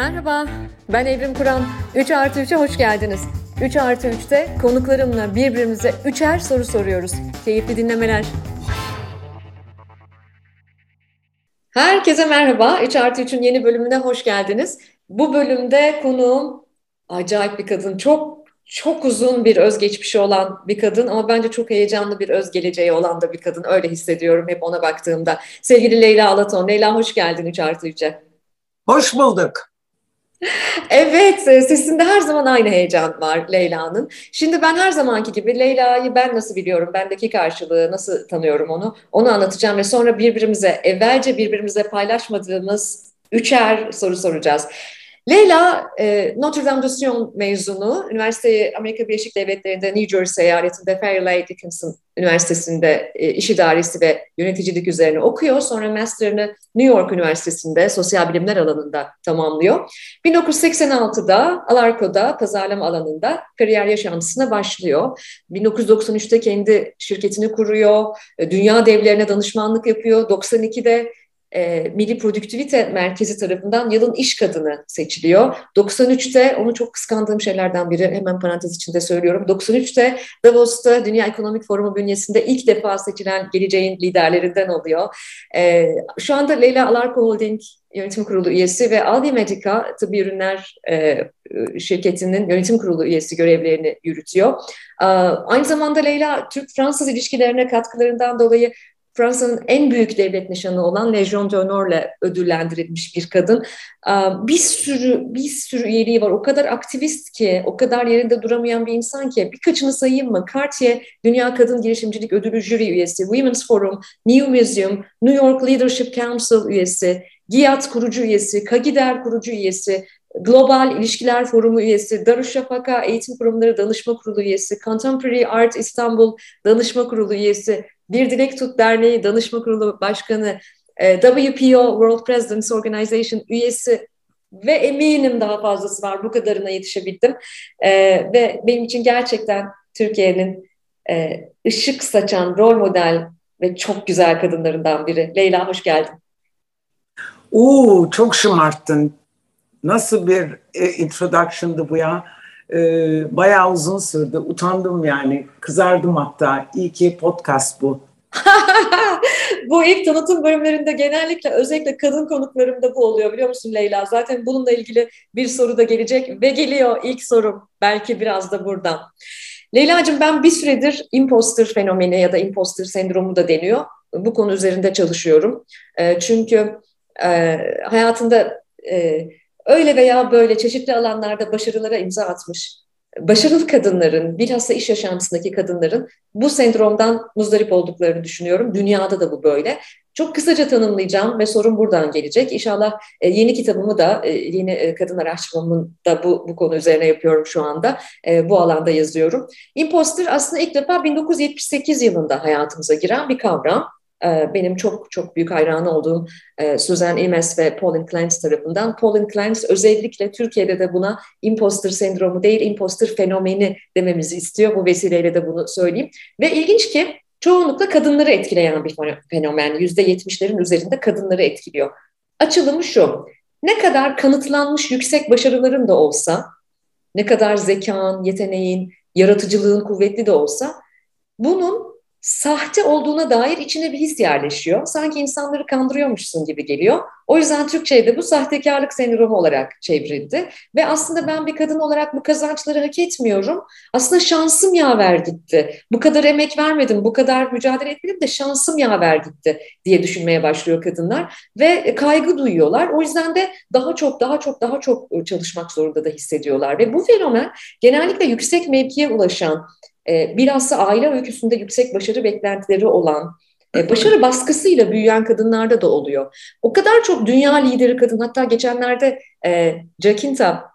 Merhaba, ben Evrim Kur'an. 3 artı 3'e hoş geldiniz. 3 artı 3'te konuklarımla birbirimize üçer soru soruyoruz. Keyifli dinlemeler. Herkese merhaba. 3 artı 3'ün yeni bölümüne hoş geldiniz. Bu bölümde konuğum acayip bir kadın. Çok çok uzun bir özgeçmişi olan bir kadın ama bence çok heyecanlı bir öz geleceği olan da bir kadın. Öyle hissediyorum hep ona baktığımda. Sevgili Leyla Alaton. Leyla hoş geldin 3 artı 3'e. Hoş bulduk. Evet, e, sesinde her zaman aynı heyecan var Leyla'nın. Şimdi ben her zamanki gibi Leyla'yı ben nasıl biliyorum, bendeki karşılığı nasıl tanıyorum onu, onu anlatacağım ve sonra birbirimize, evvelce birbirimize paylaşmadığımız üçer soru soracağız. Leyla e, Notre Dame de Sion mezunu. Üniversiteyi Amerika Birleşik Devletleri'nde New Jersey eyaletinde Fairleigh Dickinson Üniversitesi'nde e, iş idaresi ve yöneticilik üzerine okuyor. Sonra master'ını New York Üniversitesi'nde sosyal bilimler alanında tamamlıyor. 1986'da Alarko'da pazarlama alanında kariyer yaşantısına başlıyor. 1993'te kendi şirketini kuruyor. E, dünya devlerine danışmanlık yapıyor. 92'de e, Milli Produktivite Merkezi tarafından yılın iş kadını seçiliyor. 93'te onu çok kıskandığım şeylerden biri hemen parantez içinde söylüyorum. 93'te Davos'ta Dünya Ekonomik Forumu bünyesinde ilk defa seçilen geleceğin liderlerinden oluyor. E, şu anda Leyla Alarko Holding Yönetim Kurulu üyesi ve Aldi Medica Tıbbi Ürünler e, şirketinin yönetim kurulu üyesi görevlerini yürütüyor. E, aynı zamanda Leyla Türk-Fransız ilişkilerine katkılarından dolayı Fransa'nın en büyük devlet nişanı olan Legion d'Honor'la ödüllendirilmiş bir kadın. Bir sürü bir sürü üyeliği var. O kadar aktivist ki, o kadar yerinde duramayan bir insan ki. Birkaçını sayayım mı? Cartier Dünya Kadın Girişimcilik Ödülü jüri üyesi, Women's Forum, New Museum, New York Leadership Council üyesi, GİAD kurucu üyesi, Kagider kurucu üyesi, Global İlişkiler Forumu üyesi, Darüşşafaka Eğitim Kurumları Danışma Kurulu üyesi, Contemporary Art İstanbul Danışma Kurulu üyesi, bir Dilek Tut Derneği Danışma Kurulu Başkanı, e, WPO World Presidents Organization üyesi ve eminim daha fazlası var. Bu kadarına yetişebildim. E, ve benim için gerçekten Türkiye'nin e, ışık saçan rol model ve çok güzel kadınlarından biri. Leyla hoş geldin. Oo çok şımarttın. Nasıl bir introduction'dı bu ya? E, bayağı uzun sürdü. Utandım yani. Kızardım hatta. İyi ki podcast bu. bu ilk tanıtım bölümlerinde genellikle özellikle kadın konuklarımda bu oluyor biliyor musun Leyla? Zaten bununla ilgili bir soru da gelecek ve geliyor ilk sorum. Belki biraz da buradan. Leyla'cığım ben bir süredir imposter fenomeni ya da imposter sendromu da deniyor. Bu konu üzerinde çalışıyorum. E, çünkü e, hayatında e, öyle veya böyle çeşitli alanlarda başarılara imza atmış başarılı kadınların, bilhassa iş yaşantısındaki kadınların bu sendromdan muzdarip olduklarını düşünüyorum. Dünyada da bu böyle. Çok kısaca tanımlayacağım ve sorun buradan gelecek. İnşallah e, yeni kitabımı da, e, yeni e, kadın araştırmamı da bu, bu konu üzerine yapıyorum şu anda. Bu alanda yazıyorum. Imposter aslında ilk defa 1978 yılında hayatımıza giren bir kavram. Ee, benim çok çok büyük hayranı olduğum e, Susan Imes ve Pauline Clance tarafından. Pauline Clance özellikle Türkiye'de de buna imposter sendromu değil, imposter fenomeni dememizi istiyor. Bu vesileyle de bunu söyleyeyim. Ve ilginç ki çoğunlukla kadınları etkileyen bir fenomen. Yüzde yetmişlerin üzerinde kadınları etkiliyor. Açılımı şu, ne kadar kanıtlanmış yüksek başarıların da olsa, ne kadar zekan, yeteneğin, yaratıcılığın kuvvetli de olsa, bunun sahte olduğuna dair içine bir his yerleşiyor. Sanki insanları kandırıyormuşsun gibi geliyor. O yüzden Türkçe'de bu sahtekarlık sendromu olarak çevrildi. Ve aslında ben bir kadın olarak bu kazançları hak etmiyorum. Aslında şansım yaver gitti. Bu kadar emek vermedim, bu kadar mücadele etmedim de şansım yaver gitti diye düşünmeye başlıyor kadınlar. Ve kaygı duyuyorlar. O yüzden de daha çok, daha çok, daha çok çalışmak zorunda da hissediyorlar. Ve bu fenomen genellikle yüksek mevkiye ulaşan, e, bilhassa aile öyküsünde yüksek başarı beklentileri olan, e, başarı baskısıyla büyüyen kadınlarda da oluyor. O kadar çok dünya lideri kadın, hatta geçenlerde e, Jacinta,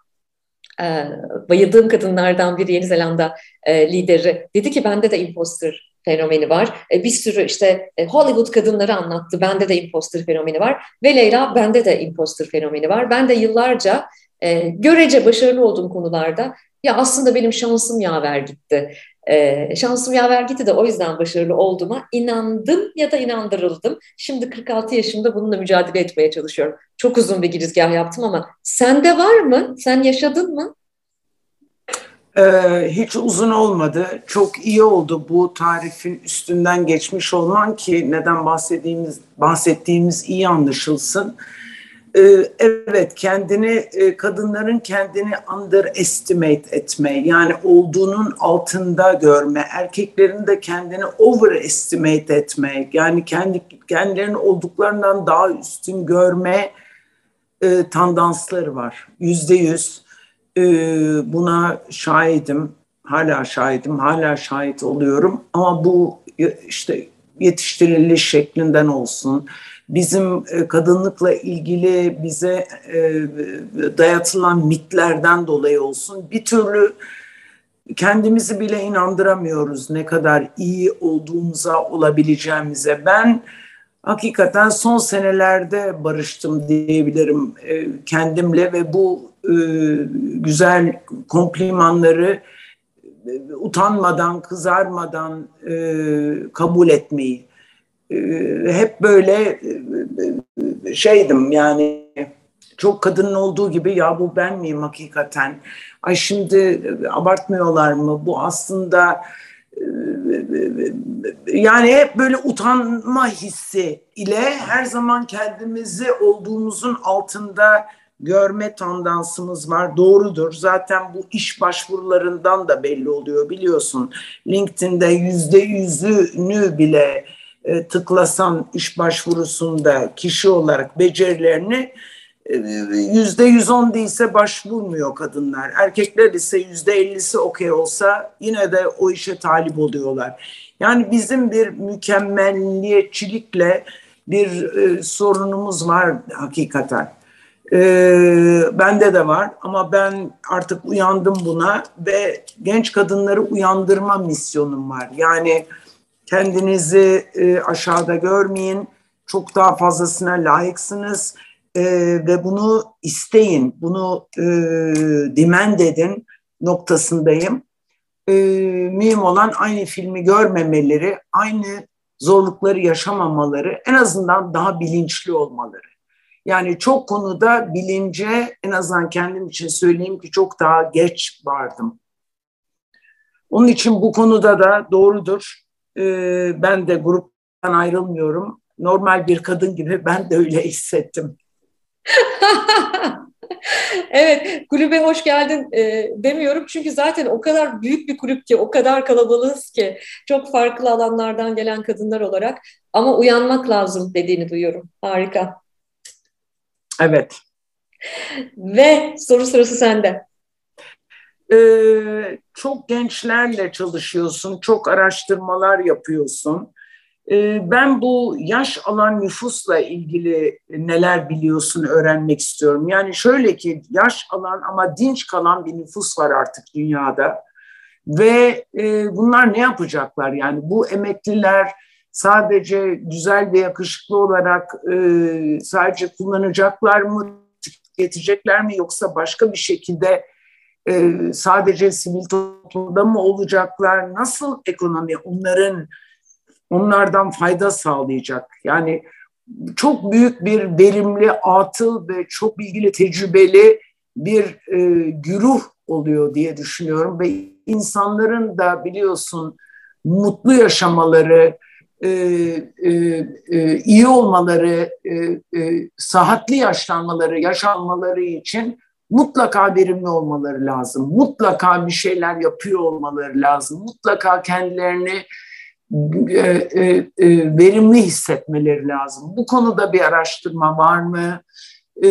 e, bayıldığım kadınlardan bir Yeni Zelanda e, lideri, dedi ki bende de imposter fenomeni var. E, bir sürü işte e, Hollywood kadınları anlattı, bende de imposter fenomeni var. Ve Leyla, bende de imposter fenomeni var. Ben de yıllarca e, görece başarılı olduğum konularda ya aslında benim şansım yaver gitti. E, şansım yaver gitti de o yüzden başarılı olduğuma inandım ya da inandırıldım. Şimdi 46 yaşımda bununla mücadele etmeye çalışıyorum. Çok uzun bir girizgah yaptım ama sende var mı? Sen yaşadın mı? Ee, hiç uzun olmadı. Çok iyi oldu bu tarifin üstünden geçmiş olman ki neden bahsettiğimiz bahsettiğimiz iyi anlaşılsın. Ee, evet kendini e, kadınların kendini underestimate etme yani olduğunun altında görme erkeklerin de kendini overestimate etme yani kendi kendilerinin olduklarından daha üstün görme e, tandansları var. Yüzde yüz e, buna şahidim hala şahidim hala şahit oluyorum. Ama bu işte yetiştiriliş şeklinden olsun bizim e, kadınlıkla ilgili bize e, dayatılan mitlerden dolayı olsun bir türlü kendimizi bile inandıramıyoruz ne kadar iyi olduğumuza olabileceğimize. Ben hakikaten son senelerde barıştım diyebilirim e, kendimle ve bu güzel komplimanları utanmadan, kızarmadan kabul etmeyi hep böyle e, şeydim yani çok kadının olduğu gibi ya bu ben miyim hakikaten? Ay şimdi e, abartmıyorlar mı? Bu aslında e, yani hep böyle utanma hissi ile her zaman kendimizi olduğumuzun altında görme tandansımız var. Doğrudur. Zaten bu iş başvurularından da belli oluyor biliyorsun. LinkedIn'de yüzde yüzünü bile e, tıklasan iş başvurusunda kişi olarak becerilerini e, yüzde yüz on değilse başvurmuyor kadınlar. Erkekler ise yüzde ellisi okey olsa yine de o işe talip oluyorlar. Yani bizim bir mükemmelliyetçilikle bir e, sorunumuz var hakikaten. E, bende de var ama ben artık uyandım buna ve genç kadınları uyandırma misyonum var. Yani Kendinizi e, aşağıda görmeyin. Çok daha fazlasına layıksınız e, ve bunu isteyin, bunu e, demand edin noktasındayım. E, mühim olan aynı filmi görmemeleri, aynı zorlukları yaşamamaları, en azından daha bilinçli olmaları. Yani çok konuda bilince en azından kendim için söyleyeyim ki çok daha geç vardım. Onun için bu konuda da doğrudur. Ee, ben de gruptan ayrılmıyorum. Normal bir kadın gibi ben de öyle hissettim. evet, kulübe hoş geldin e, demiyorum çünkü zaten o kadar büyük bir kulüp ki, o kadar kalabalığız ki, çok farklı alanlardan gelen kadınlar olarak ama uyanmak lazım dediğini duyuyorum. Harika. Evet. Ve soru sırası sende e, çok gençlerle çalışıyorsun, çok araştırmalar yapıyorsun. E, ben bu yaş alan nüfusla ilgili neler biliyorsun öğrenmek istiyorum. Yani şöyle ki yaş alan ama dinç kalan bir nüfus var artık dünyada. Ve e, bunlar ne yapacaklar? Yani bu emekliler sadece güzel ve yakışıklı olarak e, sadece kullanacaklar mı, tüketecekler mi yoksa başka bir şekilde e, sadece sivil toplumda mı olacaklar? Nasıl ekonomi onların onlardan fayda sağlayacak? Yani çok büyük bir verimli, atıl ve çok bilgili, tecrübeli bir e, güruh oluyor diye düşünüyorum ve insanların da biliyorsun mutlu yaşamaları, e, e, e, iyi olmaları, e, e, sıhhatli yaşlanmaları, yaşanmaları için mutlaka verimli olmaları lazım. Mutlaka bir şeyler yapıyor olmaları lazım. Mutlaka kendilerini e, e, e, verimli hissetmeleri lazım. Bu konuda bir araştırma var mı? E,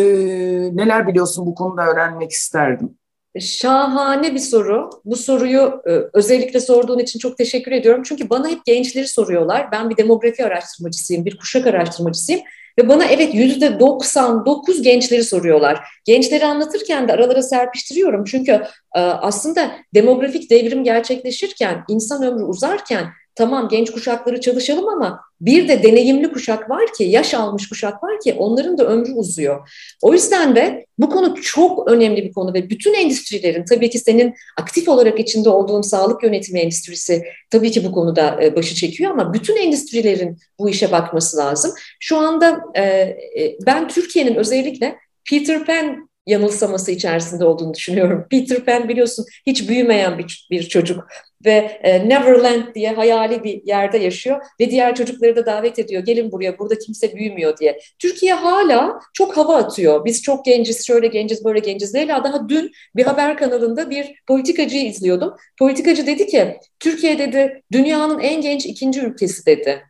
neler biliyorsun bu konuda öğrenmek isterdim. Şahane bir soru. Bu soruyu e, özellikle sorduğun için çok teşekkür ediyorum. Çünkü bana hep gençleri soruyorlar. Ben bir demografi araştırmacısıyım, bir kuşak araştırmacısıyım. Ve bana evet yüzde 99 gençleri soruyorlar. Gençleri anlatırken de aralara serpiştiriyorum. Çünkü e, aslında demografik devrim gerçekleşirken, insan ömrü uzarken tamam genç kuşakları çalışalım ama bir de deneyimli kuşak var ki, yaş almış kuşak var ki onların da ömrü uzuyor. O yüzden de bu konu çok önemli bir konu ve bütün endüstrilerin tabii ki senin aktif olarak içinde olduğun sağlık yönetimi endüstrisi tabii ki bu konuda e, başı çekiyor ama bütün endüstrilerin bu işe bakması lazım. Şu anda e, e, ben Türkiye'nin özellikle Peter Pan yanılsaması içerisinde olduğunu düşünüyorum. Peter Pan biliyorsun hiç büyümeyen bir, bir çocuk ve e, Neverland diye hayali bir yerde yaşıyor ve diğer çocukları da davet ediyor. Gelin buraya burada kimse büyümüyor diye. Türkiye hala çok hava atıyor. Biz çok genciz, şöyle genciz, böyle genciz. Leyla daha dün bir haber kanalında bir politikacıyı izliyordum. Politikacı dedi ki Türkiye dedi dünyanın en genç ikinci ülkesi dedi.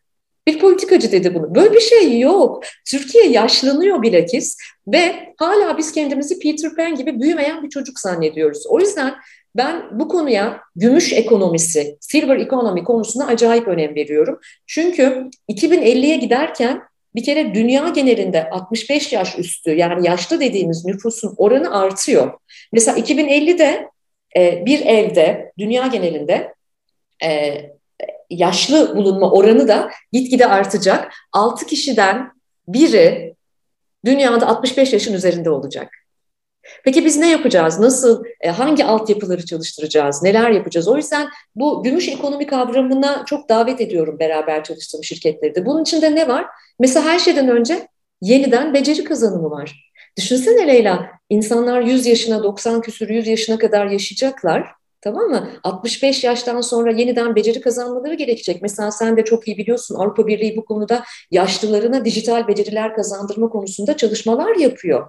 Bir politikacı dedi bunu. Böyle bir şey yok. Türkiye yaşlanıyor bilakis ve hala biz kendimizi Peter Pan gibi büyümeyen bir çocuk zannediyoruz. O yüzden ben bu konuya gümüş ekonomisi, silver economy konusuna acayip önem veriyorum. Çünkü 2050'ye giderken bir kere dünya genelinde 65 yaş üstü yani yaşlı dediğimiz nüfusun oranı artıyor. Mesela 2050'de e, bir evde dünya genelinde e, yaşlı bulunma oranı da gitgide artacak. 6 kişiden biri dünyada 65 yaşın üzerinde olacak. Peki biz ne yapacağız? Nasıl, e, hangi altyapıları çalıştıracağız? Neler yapacağız? O yüzden bu gümüş ekonomi kavramına çok davet ediyorum beraber çalıştığım şirketleri de. Bunun içinde ne var? Mesela her şeyden önce yeniden beceri kazanımı var. Düşünsene Leyla, insanlar 100 yaşına, 90 küsur 100 yaşına kadar yaşayacaklar. Tamam mı? 65 yaştan sonra yeniden beceri kazanmaları gerekecek. Mesela sen de çok iyi biliyorsun Avrupa Birliği bu konuda yaşlılarına dijital beceriler kazandırma konusunda çalışmalar yapıyor.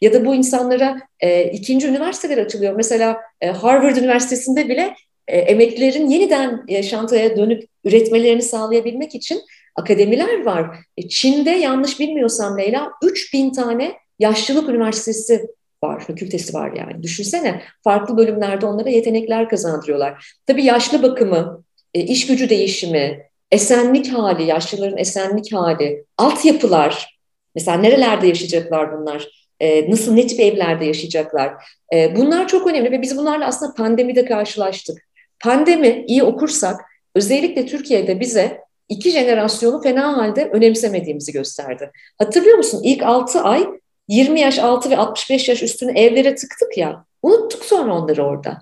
Ya da bu insanlara e, ikinci üniversiteler açılıyor. Mesela e, Harvard Üniversitesi'nde bile e, emeklilerin yeniden yaşantıya dönüp üretmelerini sağlayabilmek için akademiler var. E, Çin'de yanlış bilmiyorsam Leyla 3000 tane yaşlılık üniversitesi var, fakültesi var yani. Düşünsene farklı bölümlerde onlara yetenekler kazandırıyorlar. Tabii yaşlı bakımı, e, iş gücü değişimi, esenlik hali, yaşlıların esenlik hali, altyapılar, mesela nerelerde yaşayacaklar bunlar? E, nasıl, ne tip evlerde yaşayacaklar? E, bunlar çok önemli ve biz bunlarla aslında pandemide karşılaştık. Pandemi iyi okursak özellikle Türkiye'de bize iki jenerasyonu fena halde önemsemediğimizi gösterdi. Hatırlıyor musun? İlk 6 ay 20 yaş altı ve 65 yaş üstünü evlere tıktık ya. Unuttuk sonra onları orada.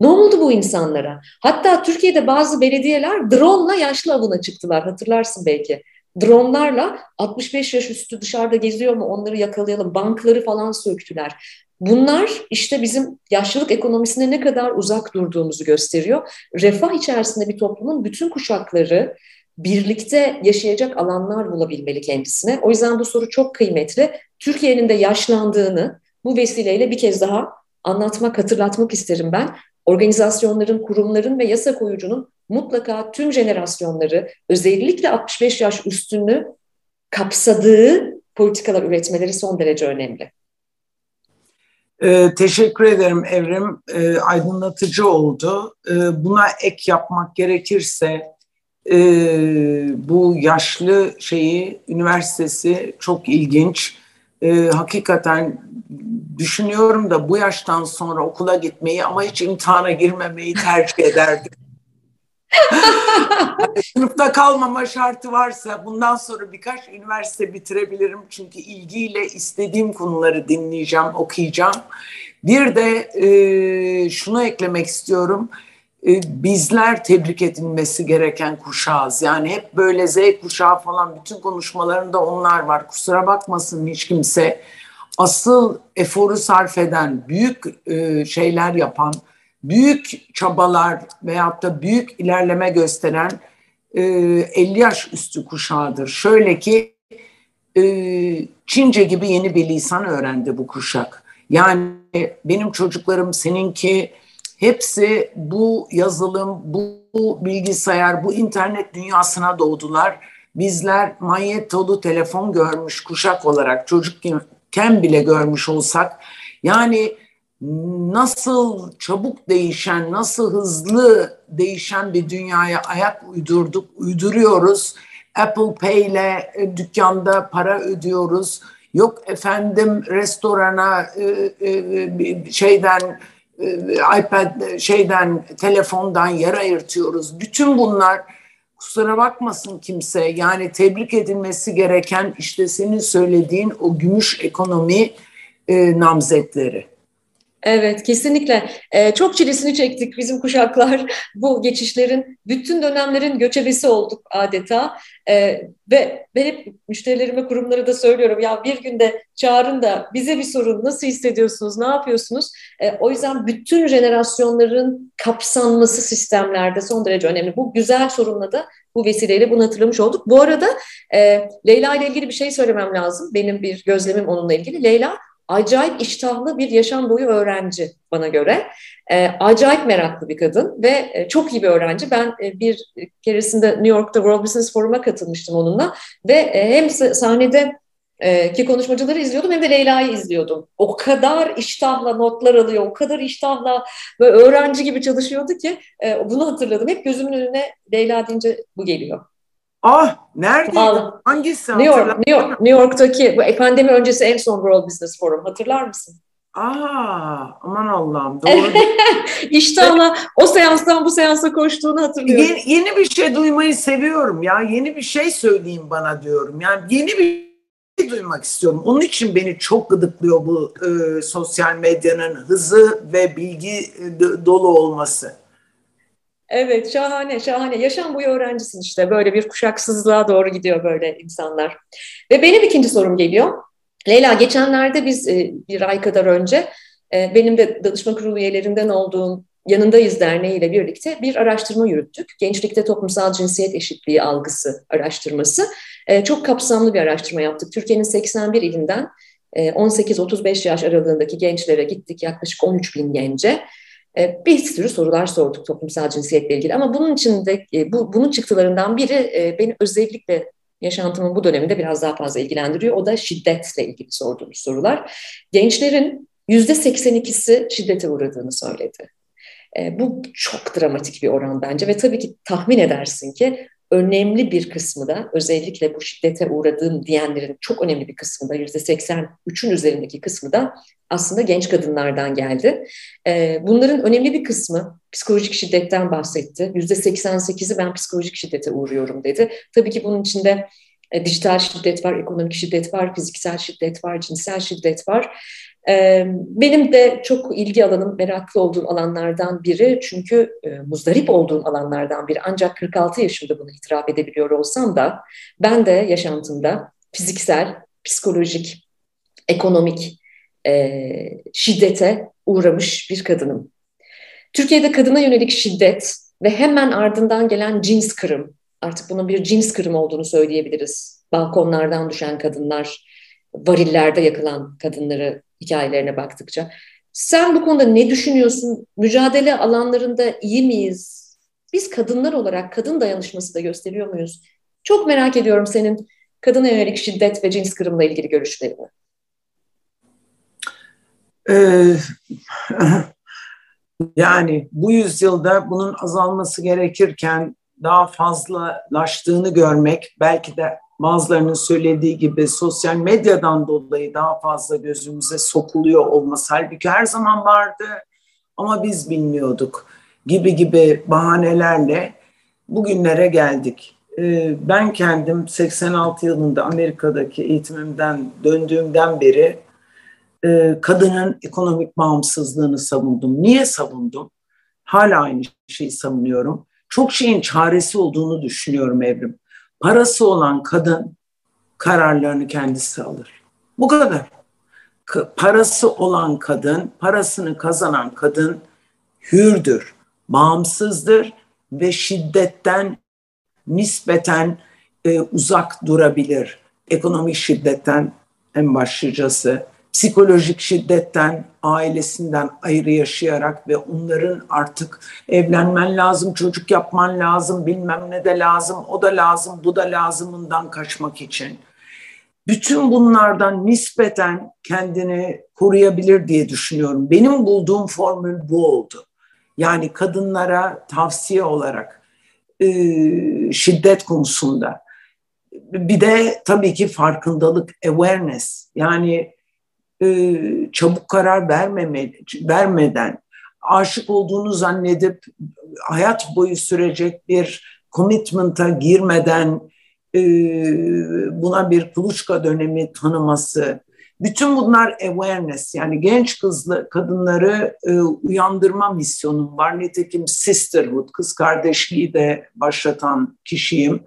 Ne oldu bu insanlara? Hatta Türkiye'de bazı belediyeler drone'la yaşlı avına çıktılar. Hatırlarsın belki. Dronlarla 65 yaş üstü dışarıda geziyor mu onları yakalayalım. Bankları falan söktüler. Bunlar işte bizim yaşlılık ekonomisine ne kadar uzak durduğumuzu gösteriyor. Refah içerisinde bir toplumun bütün kuşakları birlikte yaşayacak alanlar bulabilmeli kendisine. O yüzden bu soru çok kıymetli. Türkiye'nin de yaşlandığını bu vesileyle bir kez daha anlatmak, hatırlatmak isterim ben. Organizasyonların, kurumların ve yasa koyucunun mutlaka tüm jenerasyonları özellikle 65 yaş üstünü kapsadığı politikalar üretmeleri son derece önemli. Ee, teşekkür ederim Evrim. Ee, aydınlatıcı oldu. Ee, buna ek yapmak gerekirse e, bu yaşlı şeyi üniversitesi çok ilginç. E, hakikaten düşünüyorum da bu yaştan sonra okula gitmeyi ama hiç imtihana girmemeyi tercih ederdim. Sınıfta kalmama şartı varsa bundan sonra birkaç üniversite bitirebilirim. Çünkü ilgiyle istediğim konuları dinleyeceğim, okuyacağım. Bir de e, şunu eklemek istiyorum. E, bizler tebrik edilmesi gereken kuşağız. Yani hep böyle Z kuşağı falan bütün konuşmalarında onlar var. Kusura bakmasın hiç kimse. Asıl eforu sarf eden, büyük e, şeyler yapan, büyük çabalar veyahut da büyük ilerleme gösteren 50 e, yaş üstü kuşağıdır. Şöyle ki Çince gibi yeni bir lisan öğrendi bu kuşak. Yani benim çocuklarım seninki Hepsi bu yazılım, bu bilgisayar, bu internet dünyasına doğdular. Bizler manyetolu telefon görmüş kuşak olarak çocukken bile görmüş olsak yani nasıl çabuk değişen, nasıl hızlı değişen bir dünyaya ayak uydurduk, uyduruyoruz. Apple Pay ile e, dükkanda para ödüyoruz. Yok efendim restorana e, e, şeyden iPad şeyden telefondan yer ayırtıyoruz. Bütün bunlar kusura bakmasın kimse yani tebrik edilmesi gereken işte senin söylediğin o gümüş ekonomi namzetleri. Evet kesinlikle. Ee, çok çilesini çektik bizim kuşaklar. Bu geçişlerin, bütün dönemlerin göçebesi olduk adeta. Ee, ve ben hep müşterilerime, kurumlara da söylüyorum. Ya bir günde çağırın da bize bir sorun. Nasıl hissediyorsunuz, ne yapıyorsunuz? Ee, o yüzden bütün jenerasyonların kapsanması sistemlerde son derece önemli. Bu güzel sorunla da bu vesileyle bunu hatırlamış olduk. Bu arada e, Leyla ile ilgili bir şey söylemem lazım. Benim bir gözlemim onunla ilgili. Leyla acayip iştahlı bir yaşam boyu öğrenci bana göre. E, acayip meraklı bir kadın ve e, çok iyi bir öğrenci. Ben e, bir keresinde New York'ta World Business Forum'a katılmıştım onunla ve e, hem sahnede e, ki konuşmacıları izliyordum hem de Leyla'yı izliyordum. O kadar iştahla notlar alıyor, o kadar iştahla ve öğrenci gibi çalışıyordu ki e, bunu hatırladım. Hep gözümün önüne Leyla deyince bu geliyor. Ah nerede? Hangisi? New York, New York, New York'taki bu pandemi öncesi en son World Business Forum hatırlar mısın? Aa, aman Allah'ım doğru. İştahla o seanstan bu seansa koştuğunu hatırlıyorum. Yeni, yeni bir şey duymayı seviyorum ya. Yeni bir şey söyleyeyim bana diyorum. Yani yeni bir şey duymak istiyorum. Onun için beni çok gıdıklıyor bu e, sosyal medyanın hızı ve bilgi e, dolu olması. Evet şahane şahane. Yaşam boyu öğrencisin işte. Böyle bir kuşaksızlığa doğru gidiyor böyle insanlar. Ve benim ikinci sorum geliyor. Leyla geçenlerde biz e, bir ay kadar önce e, benim de danışma kurulu üyelerinden olduğum Yanındayız Derneği ile birlikte bir araştırma yürüttük. Gençlikte toplumsal cinsiyet eşitliği algısı araştırması. E, çok kapsamlı bir araştırma yaptık. Türkiye'nin 81 ilinden 18-35 yaş aralığındaki gençlere gittik yaklaşık 13 bin gence. E, bir sürü sorular sorduk toplumsal cinsiyetle ilgili ama bunun içinde e, bu, bunun çıktılarından biri e, beni özellikle yaşantımın bu döneminde biraz daha fazla ilgilendiriyor. O da şiddetle ilgili sorduğumuz sorular. Gençlerin yüzde 82'si şiddete uğradığını söyledi. Bu çok dramatik bir oran bence ve tabii ki tahmin edersin ki önemli bir kısmı da özellikle bu şiddete uğradığım diyenlerin çok önemli bir kısmı da yüzde 83'ün üzerindeki kısmı da aslında genç kadınlardan geldi. Ee, bunların önemli bir kısmı psikolojik şiddetten bahsetti. Yüzde 88'i ben psikolojik şiddete uğruyorum dedi. Tabii ki bunun içinde e, dijital şiddet var, ekonomik şiddet var, fiziksel şiddet var, cinsel şiddet var. Benim de çok ilgi alanım, meraklı olduğum alanlardan biri çünkü muzdarip olduğum alanlardan biri. Ancak 46 yaşında bunu itiraf edebiliyor olsam da ben de yaşantımda fiziksel, psikolojik, ekonomik şiddete uğramış bir kadınım. Türkiye'de kadına yönelik şiddet ve hemen ardından gelen cins kırım, artık bunun bir cins kırım olduğunu söyleyebiliriz. Balkonlardan düşen kadınlar, varillerde yakılan kadınları hikayelerine baktıkça. Sen bu konuda ne düşünüyorsun? Mücadele alanlarında iyi miyiz? Biz kadınlar olarak kadın dayanışması da gösteriyor muyuz? Çok merak ediyorum senin kadına yönelik şiddet ve cins kırımla ilgili görüşlerini. Ee, yani bu yüzyılda bunun azalması gerekirken daha fazlalaştığını görmek belki de bazılarının söylediği gibi sosyal medyadan dolayı daha fazla gözümüze sokuluyor olması halbuki her zaman vardı ama biz bilmiyorduk gibi gibi bahanelerle bugünlere geldik. Ee, ben kendim 86 yılında Amerika'daki eğitimimden döndüğümden beri e, kadının ekonomik bağımsızlığını savundum. Niye savundum? Hala aynı şeyi savunuyorum. Çok şeyin çaresi olduğunu düşünüyorum Evrim. Parası olan kadın kararlarını kendisi alır. Bu kadar. Parası olan kadın, parasını kazanan kadın hürdür, bağımsızdır ve şiddetten nispeten e, uzak durabilir. Ekonomik şiddetten en başlıcası psikolojik şiddetten, ailesinden ayrı yaşayarak ve onların artık evlenmen lazım, çocuk yapman lazım, bilmem ne de lazım, o da lazım, bu da lazımından kaçmak için. Bütün bunlardan nispeten kendini koruyabilir diye düşünüyorum. Benim bulduğum formül bu oldu. Yani kadınlara tavsiye olarak e, şiddet konusunda. Bir de tabii ki farkındalık, awareness. Yani e, çabuk karar vermeme, vermeden aşık olduğunu zannedip hayat boyu sürecek bir commitment'a girmeden e, buna bir kuluçka dönemi tanıması, bütün bunlar awareness yani genç kızlı kadınları e, uyandırma misyonum var. Nitekim sisterhood, kız kardeşliği de başlatan kişiyim.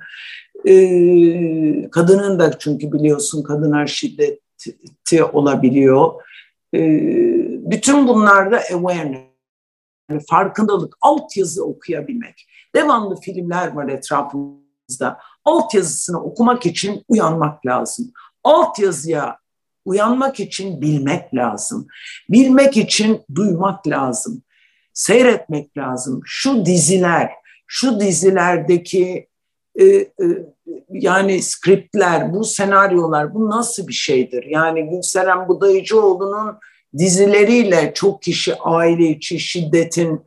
E, kadının da çünkü biliyorsun kadına şiddeti olabiliyor. E, bütün bunlarda awareness, yani farkındalık, altyazı okuyabilmek. Devamlı filmler var etrafımızda. Altyazısını okumak için uyanmak lazım. Altyazıya uyanmak için bilmek lazım. Bilmek için duymak lazım. Seyretmek lazım. Şu diziler, şu dizilerdeki e, e, yani skriptler, bu senaryolar, bu nasıl bir şeydir? Yani Gülseren Budayıcıoğlu'nun dizileriyle çok kişi aile içi şiddetin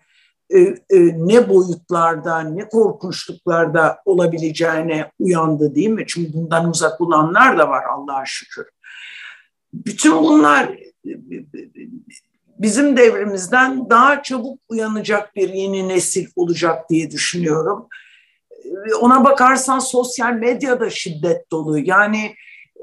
e, e, ne boyutlarda, ne korkunçluklarda olabileceğine uyandı değil mi? Çünkü bundan uzak olanlar da var Allah'a şükür. Bütün bunlar bizim devrimizden daha çabuk uyanacak bir yeni nesil olacak diye düşünüyorum. Ona bakarsan sosyal medyada şiddet dolu. Yani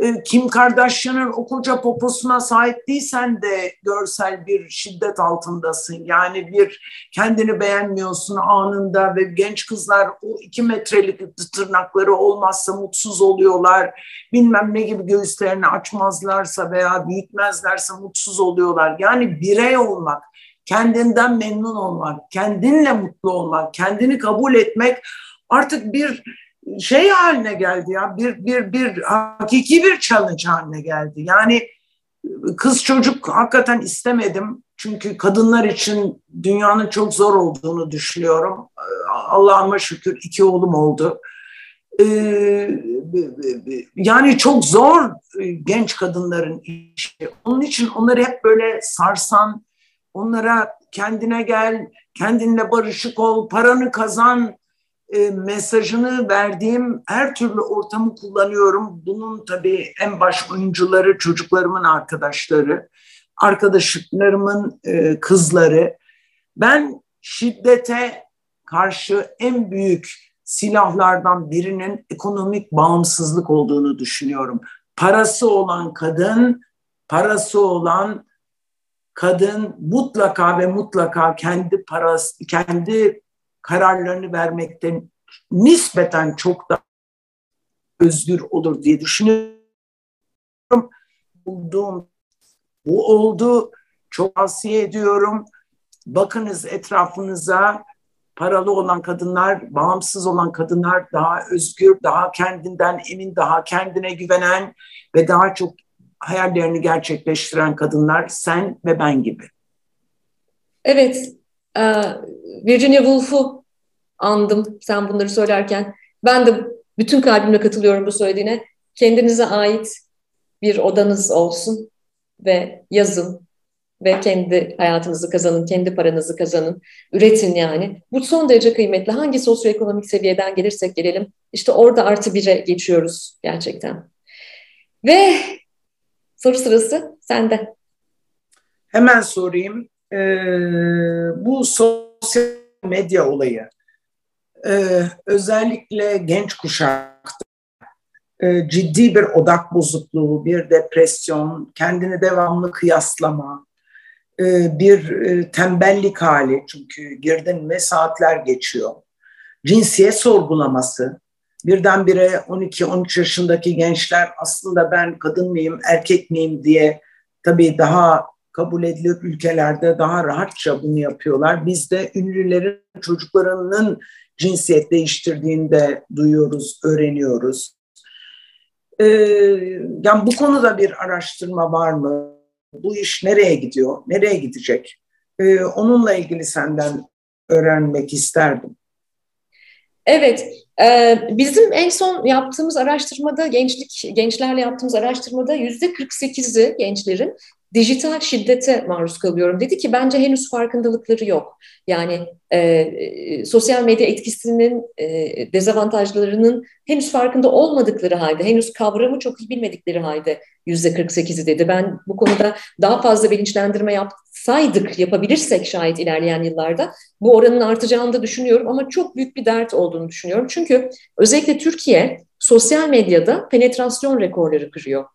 e, Kim Kardashian'ın o koca poposuna sahip değilsen de görsel bir şiddet altındasın. Yani bir kendini beğenmiyorsun anında ve genç kızlar o iki metrelik tırnakları olmazsa mutsuz oluyorlar. Bilmem ne gibi göğüslerini açmazlarsa veya büyütmezlerse mutsuz oluyorlar. Yani birey olmak, kendinden memnun olmak, kendinle mutlu olmak, kendini kabul etmek artık bir şey haline geldi ya bir bir bir hakiki bir challenge haline geldi. Yani kız çocuk hakikaten istemedim. Çünkü kadınlar için dünyanın çok zor olduğunu düşünüyorum. Allah'ıma şükür iki oğlum oldu. Ee, yani çok zor genç kadınların işi. Onun için onları hep böyle sarsan, onlara kendine gel, kendinle barışık ol, paranı kazan, e, mesajını verdiğim her türlü ortamı kullanıyorum. Bunun tabii en baş oyuncuları çocuklarımın arkadaşları, arkadaşlarımın e, kızları. Ben şiddete karşı en büyük silahlardan birinin ekonomik bağımsızlık olduğunu düşünüyorum. Parası olan kadın, parası olan kadın mutlaka ve mutlaka kendi parası, kendi kararlarını vermekten nispeten çok daha özgür olur diye düşünüyorum. Bulduğum bu oldu. Çok tavsiye ediyorum. Bakınız etrafınıza paralı olan kadınlar, bağımsız olan kadınlar daha özgür, daha kendinden emin, daha kendine güvenen ve daha çok hayallerini gerçekleştiren kadınlar sen ve ben gibi. Evet, Virginia Woolf'u andım sen bunları söylerken. Ben de bütün kalbimle katılıyorum bu söylediğine. Kendinize ait bir odanız olsun ve yazın ve kendi hayatınızı kazanın, kendi paranızı kazanın, üretin yani. Bu son derece kıymetli. Hangi sosyoekonomik seviyeden gelirsek gelelim, işte orada artı bire geçiyoruz gerçekten. Ve soru sırası sende. Hemen sorayım e, bu sosyal medya olayı e, özellikle genç kuşakta e, ciddi bir odak bozukluğu, bir depresyon, kendini devamlı kıyaslama, e, bir e, tembellik hali çünkü girdin mi saatler geçiyor. Cinsiyet sorgulaması, birdenbire 12-13 yaşındaki gençler aslında ben kadın mıyım, erkek miyim diye tabii daha kabul edilir ülkelerde daha rahatça bunu yapıyorlar. Biz de ünlülerin çocuklarının cinsiyet değiştirdiğini de duyuyoruz, öğreniyoruz. Ee, yani bu konuda bir araştırma var mı? Bu iş nereye gidiyor? Nereye gidecek? Ee, onunla ilgili senden öğrenmek isterdim. Evet, e, bizim en son yaptığımız araştırmada, gençlik gençlerle yaptığımız araştırmada yüzde 48'i gençlerin dijital şiddete maruz kalıyorum dedi ki bence henüz farkındalıkları yok. Yani e, e, sosyal medya etkisinin e, dezavantajlarının henüz farkında olmadıkları halde, henüz kavramı çok iyi bilmedikleri halde yüzde 48'i dedi. Ben bu konuda daha fazla bilinçlendirme yap, saydık, yapabilirsek şayet ilerleyen yıllarda bu oranın artacağını da düşünüyorum ama çok büyük bir dert olduğunu düşünüyorum. Çünkü özellikle Türkiye sosyal medyada penetrasyon rekorları kırıyor.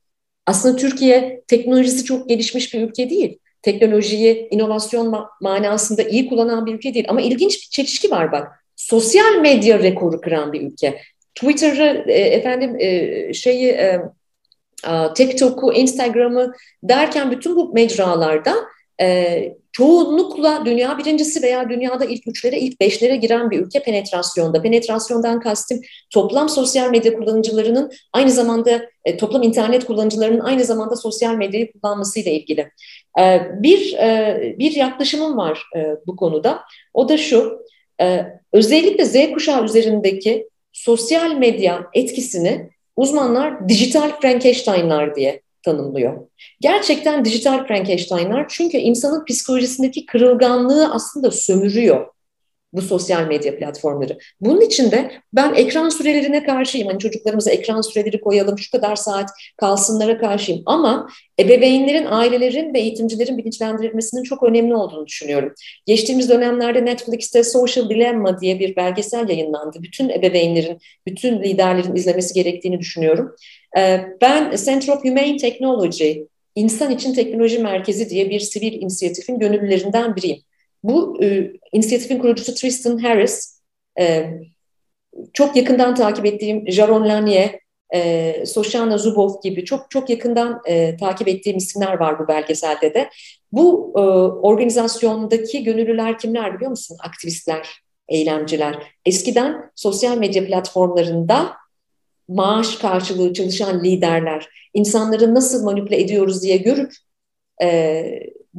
Aslında Türkiye teknolojisi çok gelişmiş bir ülke değil. Teknolojiyi inovasyon ma- manasında iyi kullanan bir ülke değil. Ama ilginç bir çelişki var bak. Sosyal medya rekoru kıran bir ülke. Twitter'ı, e, efendim e, şeyi, e, TikTok'u, Instagram'ı derken bütün bu mecralarda çoğunlukla dünya birincisi veya dünyada ilk üçlere, ilk beşlere giren bir ülke penetrasyonda. Penetrasyondan kastım toplam sosyal medya kullanıcılarının aynı zamanda e, toplam internet kullanıcılarının aynı zamanda sosyal medyayı kullanmasıyla ilgili. E, bir e, bir yaklaşımım var bu konuda. O da şu, özellikle Z kuşağı üzerindeki sosyal medya etkisini uzmanlar dijital Frankenstein'lar diye tanımlıyor. Gerçekten dijital Frankenstein'lar çünkü insanın psikolojisindeki kırılganlığı aslında sömürüyor bu sosyal medya platformları. Bunun için de ben ekran sürelerine karşıyım. Hani çocuklarımıza ekran süreleri koyalım, şu kadar saat kalsınlara karşıyım. Ama ebeveynlerin, ailelerin ve eğitimcilerin bilinçlendirilmesinin çok önemli olduğunu düşünüyorum. Geçtiğimiz dönemlerde Netflix'te Social Dilemma diye bir belgesel yayınlandı. Bütün ebeveynlerin, bütün liderlerin izlemesi gerektiğini düşünüyorum. Ee, ben Center of Humane Technology, İnsan İçin Teknoloji Merkezi diye bir sivil inisiyatifin gönüllülerinden biriyim. Bu e, inisiyatifin kurucusu Tristan Harris, e, çok yakından takip ettiğim Jaron Lanier, e, Soshana Zuboff gibi çok çok yakından e, takip ettiğim isimler var bu belgeselde de. Bu e, organizasyondaki gönüllüler kimler biliyor musun? Aktivistler, eylemciler. Eskiden sosyal medya platformlarında maaş karşılığı çalışan liderler, insanları nasıl manipüle ediyoruz diye görüp e,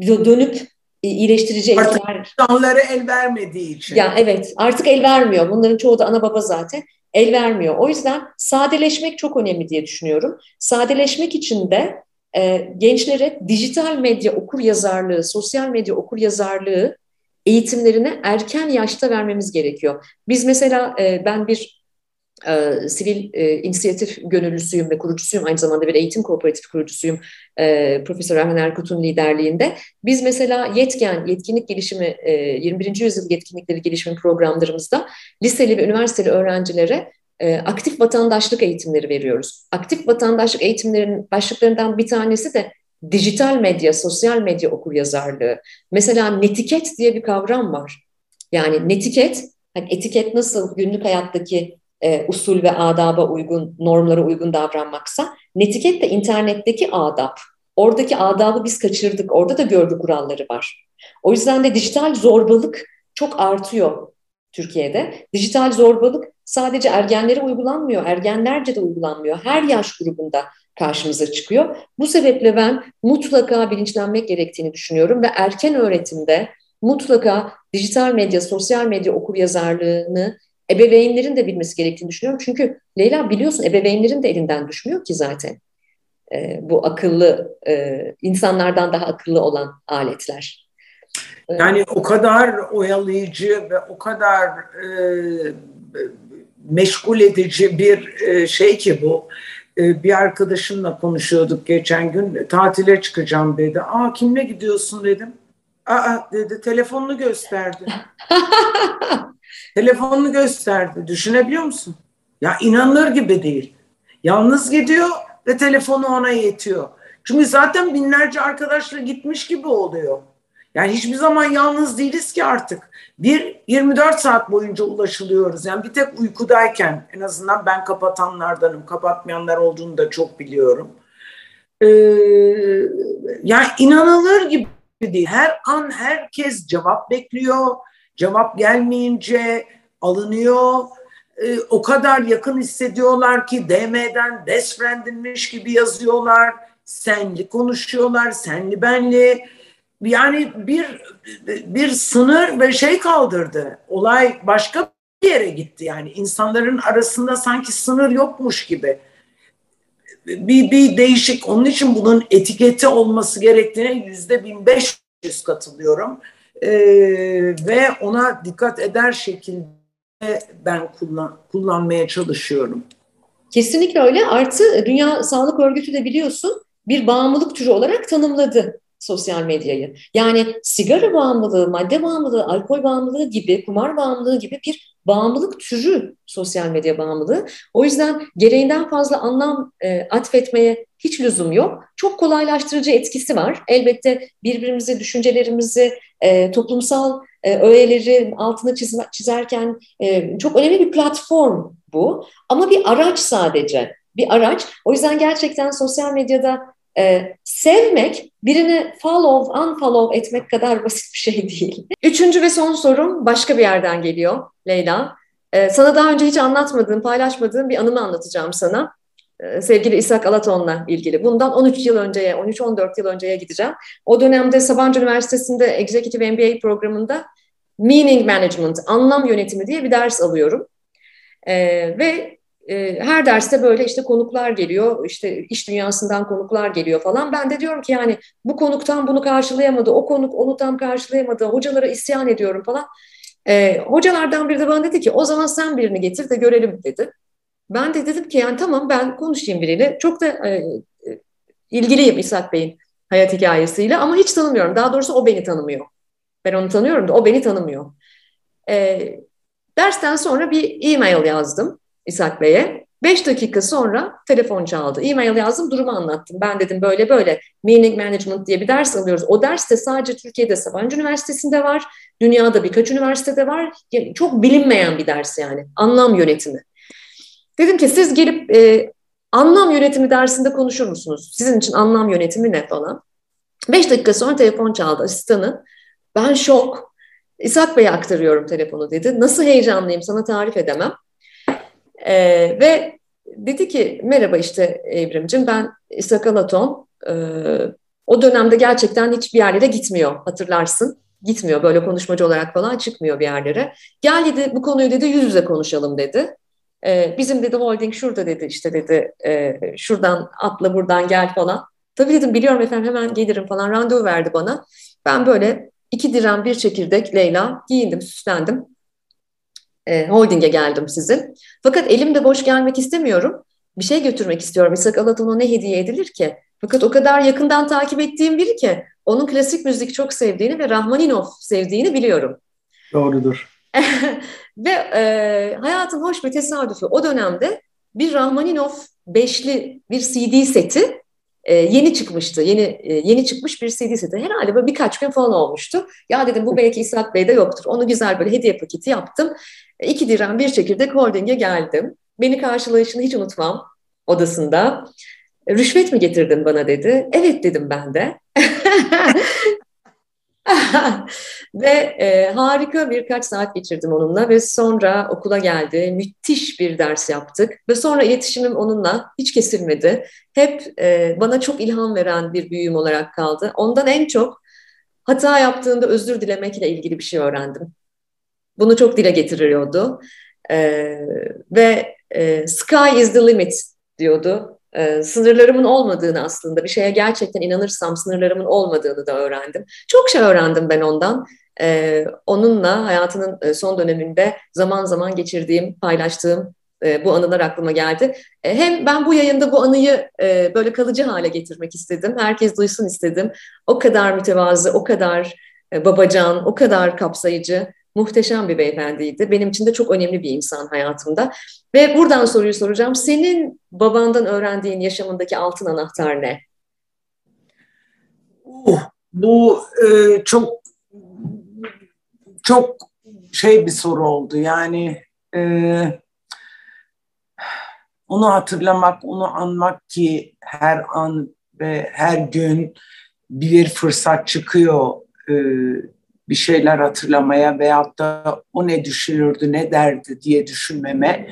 dönüp iyileştirici etkiler. Artık el vermediği için. Ya evet artık el vermiyor. Bunların çoğu da ana baba zaten. El vermiyor. O yüzden sadeleşmek çok önemli diye düşünüyorum. Sadeleşmek için de e, gençlere dijital medya okur yazarlığı, sosyal medya okur yazarlığı eğitimlerini erken yaşta vermemiz gerekiyor. Biz mesela e, ben bir e, sivil e, inisiyatif gönüllüsüyüm ve kurucusuyum. Aynı zamanda bir eğitim kooperatif kurucusuyum. E, Profesör Erhan Erkut'un liderliğinde. Biz mesela yetken, yetkinlik gelişimi, e, 21. yüzyıl yetkinlikleri gelişimi programlarımızda liseli ve üniversiteli öğrencilere e, aktif vatandaşlık eğitimleri veriyoruz. Aktif vatandaşlık eğitimlerinin başlıklarından bir tanesi de dijital medya, sosyal medya okur yazarlığı. Mesela netiket diye bir kavram var. Yani netiket, hani etiket nasıl günlük hayattaki e, usul ve adaba uygun, normlara uygun davranmaksa netiket de internetteki adap. Oradaki adabı biz kaçırdık. Orada da görgü kuralları var. O yüzden de dijital zorbalık çok artıyor Türkiye'de. Dijital zorbalık sadece ergenlere uygulanmıyor, ergenlerce de uygulanmıyor. Her yaş grubunda karşımıza çıkıyor. Bu sebeple ben mutlaka bilinçlenmek gerektiğini düşünüyorum ve erken öğretimde mutlaka dijital medya, sosyal medya okur yazarlığını ebeveynlerin de bilmesi gerektiğini düşünüyorum. Çünkü Leyla biliyorsun ebeveynlerin de elinden düşmüyor ki zaten e, bu akıllı e, insanlardan daha akıllı olan aletler. E, yani o kadar oyalayıcı ve o kadar e, meşgul edici bir e, şey ki bu. E, bir arkadaşımla konuşuyorduk geçen gün. Tatile çıkacağım dedi. Aa kimle gidiyorsun dedim. Aa dedi telefonunu gösterdi. Telefonunu gösterdi. Düşünebiliyor musun? Ya inanılır gibi değil. Yalnız gidiyor ve telefonu ona yetiyor. Çünkü zaten binlerce arkadaşla gitmiş gibi oluyor. Yani hiçbir zaman yalnız değiliz ki artık. Bir 24 saat boyunca ulaşılıyoruz. Yani bir tek uykudayken en azından ben kapatanlardanım. Kapatmayanlar olduğunu da çok biliyorum. Ee, yani inanılır gibi değil. Her an herkes cevap bekliyor Cevap gelmeyince alınıyor. E, o kadar yakın hissediyorlar ki DM'den best friend'inmiş gibi yazıyorlar. Senli konuşuyorlar, senli benli. Yani bir bir sınır ve şey kaldırdı. Olay başka bir yere gitti yani. insanların arasında sanki sınır yokmuş gibi. Bir, bir değişik. Onun için bunun etiketi olması gerektiğine yüzde bin beş yüz katılıyorum e, ve ona dikkat eder şekilde ben kullan, kullanmaya çalışıyorum. Kesinlikle öyle. Artı Dünya Sağlık Örgütü de biliyorsun bir bağımlılık türü olarak tanımladı sosyal medyayı. Yani sigara bağımlılığı, madde bağımlılığı, alkol bağımlılığı gibi, kumar bağımlılığı gibi bir bağımlılık türü sosyal medya bağımlılığı. O yüzden gereğinden fazla anlam e, atfetmeye hiç lüzum yok. Çok kolaylaştırıcı etkisi var. Elbette birbirimizi, düşüncelerimizi, e, toplumsal e, öğeleri altına çizme, çizerken e, çok önemli bir platform bu. Ama bir araç sadece, bir araç. O yüzden gerçekten sosyal medyada e, sevmek birini follow, unfollow etmek kadar basit bir şey değil. Üçüncü ve son sorum başka bir yerden geliyor Leyla. E, sana daha önce hiç anlatmadığım, paylaşmadığım bir anımı anlatacağım sana. E, sevgili İshak Alaton'la ilgili. Bundan 13 yıl önceye, 13-14 yıl önceye gideceğim. O dönemde Sabancı Üniversitesi'nde Executive MBA programında Meaning Management, anlam yönetimi diye bir ders alıyorum. E, ve her derste böyle işte konuklar geliyor, işte iş dünyasından konuklar geliyor falan. Ben de diyorum ki yani bu konuktan bunu karşılayamadı, o konuk onu tam karşılayamadı, hocalara isyan ediyorum falan. E, hocalardan biri de bana dedi ki o zaman sen birini getir de görelim dedi. Ben de dedim ki yani tamam ben konuşayım biriyle. Çok da e, e, ilgiliyim İshak Bey'in hayat hikayesiyle ama hiç tanımıyorum. Daha doğrusu o beni tanımıyor. Ben onu tanıyorum da o beni tanımıyor. E, dersten sonra bir e-mail yazdım İshak Bey'e. Beş dakika sonra telefon çaldı. E-mail yazdım, durumu anlattım. Ben dedim böyle böyle Meaning Management diye bir ders alıyoruz. O ders de sadece Türkiye'de Sabancı Üniversitesi'nde var. Dünyada birkaç üniversitede var. Çok bilinmeyen bir ders yani. Anlam yönetimi. Dedim ki siz gelip e, anlam yönetimi dersinde konuşur musunuz? Sizin için anlam yönetimi ne falan. Beş dakika sonra telefon çaldı asistanı. Ben şok. İshak Bey'e aktarıyorum telefonu dedi. Nasıl heyecanlıyım sana tarif edemem. E, ve dedi ki merhaba işte Evrimcim ben İshak Alaton. E, o dönemde gerçekten hiçbir yerlere gitmiyor hatırlarsın. Gitmiyor böyle konuşmacı olarak falan çıkmıyor bir yerlere. Gel dedi bu konuyu dedi yüz yüze konuşalım dedi. E, bizim dedi holding şurada dedi işte dedi e, şuradan atla buradan gel falan. Tabii dedim biliyorum efendim hemen gelirim falan randevu verdi bana. Ben böyle iki direm bir çekirdek Leyla giyindim süslendim. E, holdinge geldim sizin. Fakat elimde boş gelmek istemiyorum. Bir şey götürmek istiyorum. İshak Alaton'a ne hediye edilir ki? Fakat o kadar yakından takip ettiğim biri ki onun klasik müzik çok sevdiğini ve Rahmaninov sevdiğini biliyorum. Doğrudur. Ve e, hayatın hoş bir tesadüfü o dönemde bir Rahmaninov beşli bir CD seti e, yeni çıkmıştı. Yeni e, yeni çıkmış bir CD seti. Herhalde böyle birkaç gün falan olmuştu. Ya dedim bu belki İshak Bey'de yoktur. Onu güzel böyle hediye paketi yaptım. İki dirhem bir çekirdek holdinge geldim. Beni karşılayışını hiç unutmam odasında. Rüşvet mi getirdin bana dedi. Evet dedim ben de. ve e, harika birkaç saat geçirdim onunla ve sonra okula geldi. Müthiş bir ders yaptık ve sonra iletişimim onunla hiç kesilmedi. Hep e, bana çok ilham veren bir büyüğüm olarak kaldı. Ondan en çok hata yaptığında özür dilemekle ilgili bir şey öğrendim. Bunu çok dile getiriyordu. E, ve e, sky is the limit diyordu e, sınırlarımın olmadığını aslında bir şeye gerçekten inanırsam sınırlarımın olmadığını da öğrendim. Çok şey öğrendim ben ondan. E, onunla hayatının e, son döneminde zaman zaman geçirdiğim, paylaştığım e, bu anılar aklıma geldi. E, hem ben bu yayında bu anıyı e, böyle kalıcı hale getirmek istedim. Herkes duysun istedim. O kadar mütevazı, o kadar e, babacan, o kadar kapsayıcı muhteşem bir beyefendiydi. Benim için de çok önemli bir insan hayatımda. Ve buradan soruyu soracağım. Senin babandan öğrendiğin yaşamındaki altın anahtar ne? Uh, bu e, çok çok şey bir soru oldu. Yani e, onu hatırlamak, onu anmak ki her an ve her gün bir fırsat çıkıyor e, bir şeyler hatırlamaya veyahut da o ne düşünürdü, ne derdi diye düşünmeme.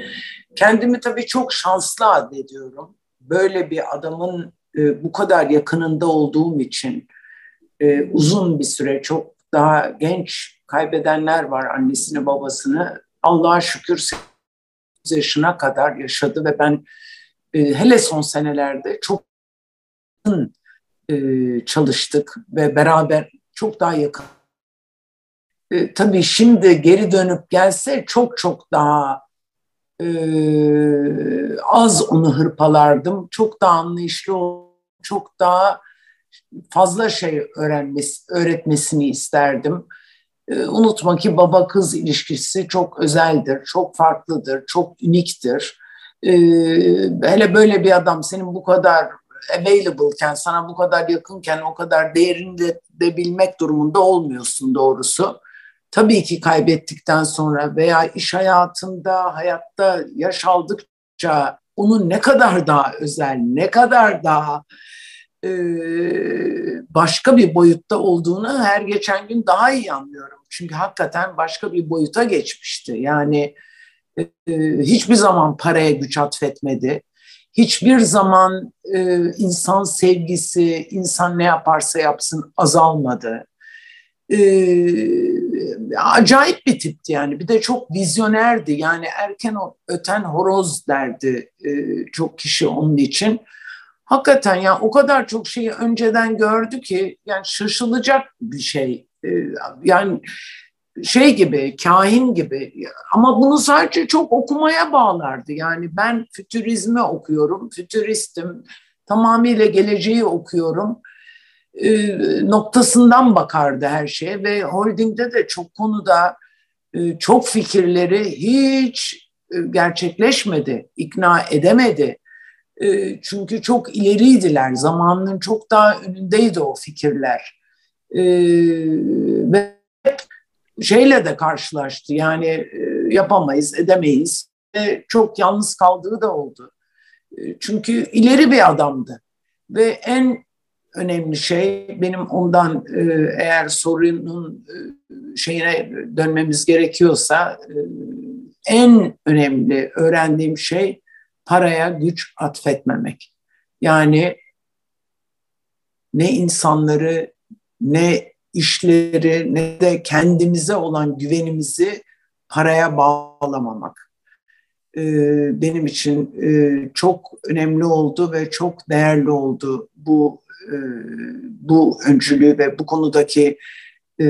Kendimi tabii çok şanslı addediyorum. Böyle bir adamın e, bu kadar yakınında olduğum için e, uzun bir süre çok daha genç kaybedenler var annesini babasını. Allah'a şükür yaşına kadar yaşadı ve ben e, hele son senelerde çok e, çalıştık ve beraber çok daha yakın e, tabii şimdi geri dönüp gelse çok çok daha e, az onu hırpalardım. Çok daha anlayışlı, çok daha fazla şey öğrenmesi, öğretmesini isterdim. E, unutma ki baba kız ilişkisi çok özeldir, çok farklıdır, çok uniktir. E, hele böyle bir adam senin bu kadar available'ken, sana bu kadar yakınken o kadar değerini de, de bilmek durumunda olmuyorsun doğrusu. Tabii ki kaybettikten sonra veya iş hayatında, hayatta yaş aldıkça onun ne kadar daha özel, ne kadar daha e, başka bir boyutta olduğunu her geçen gün daha iyi anlıyorum. Çünkü hakikaten başka bir boyuta geçmişti. Yani e, hiçbir zaman paraya güç atfetmedi. Hiçbir zaman e, insan sevgisi, insan ne yaparsa yapsın azalmadı. E, acayip bir tipti yani. Bir de çok vizyonerdi. Yani erken öten horoz derdi e, çok kişi onun için. Hakikaten ya o kadar çok şeyi önceden gördü ki yani şaşılacak bir şey. E, yani şey gibi, kahin gibi ama bunu sadece çok okumaya bağlardı. Yani ben fütürizmi okuyorum, fütüristim, tamamıyla geleceği okuyorum e, noktasından bakardı her şeye ve holdingde de çok konuda e, çok fikirleri hiç e, gerçekleşmedi, ikna edemedi. Çünkü çok ileriydiler, zamanının çok daha önündeydi o fikirler. Ve şeyle de karşılaştı yani yapamayız, edemeyiz. E, çok yalnız kaldığı da oldu. Çünkü ileri bir adamdı ve en önemli şey benim ondan e, eğer sorunun e, şeyine dönmemiz gerekiyorsa e, en önemli öğrendiğim şey paraya güç atfetmemek. Yani ne insanları ne işleri ne de kendimize olan güvenimizi paraya bağlamamak. Benim için çok önemli oldu ve çok değerli oldu bu e, bu öncülüğü ve bu konudaki e,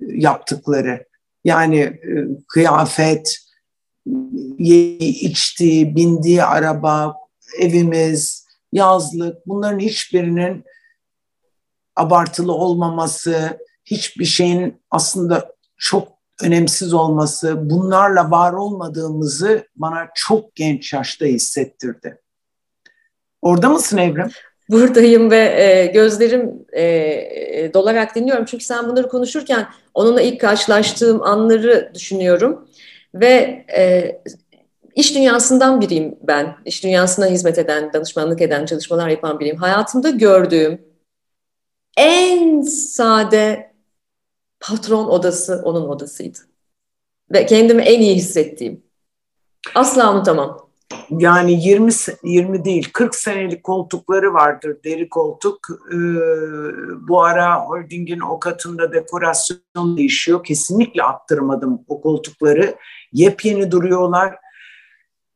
yaptıkları. Yani e, kıyafet, yediği, içtiği, bindiği araba, evimiz, yazlık bunların hiçbirinin abartılı olmaması, hiçbir şeyin aslında çok önemsiz olması, bunlarla var olmadığımızı bana çok genç yaşta hissettirdi. Orada mısın Evrim? Buradayım ve e, gözlerim e, e, dolarak dinliyorum. Çünkü sen bunları konuşurken onunla ilk karşılaştığım anları düşünüyorum. Ve e, iş dünyasından biriyim ben. İş dünyasına hizmet eden, danışmanlık eden, çalışmalar yapan biriyim. Hayatımda gördüğüm en sade patron odası onun odasıydı. Ve kendimi en iyi hissettiğim. Asla unutamam yani 20 20 değil 40 senelik koltukları vardır deri koltuk. Ee, bu ara holdingin o katında dekorasyon değişiyor. Kesinlikle attırmadım o koltukları. Yepyeni duruyorlar.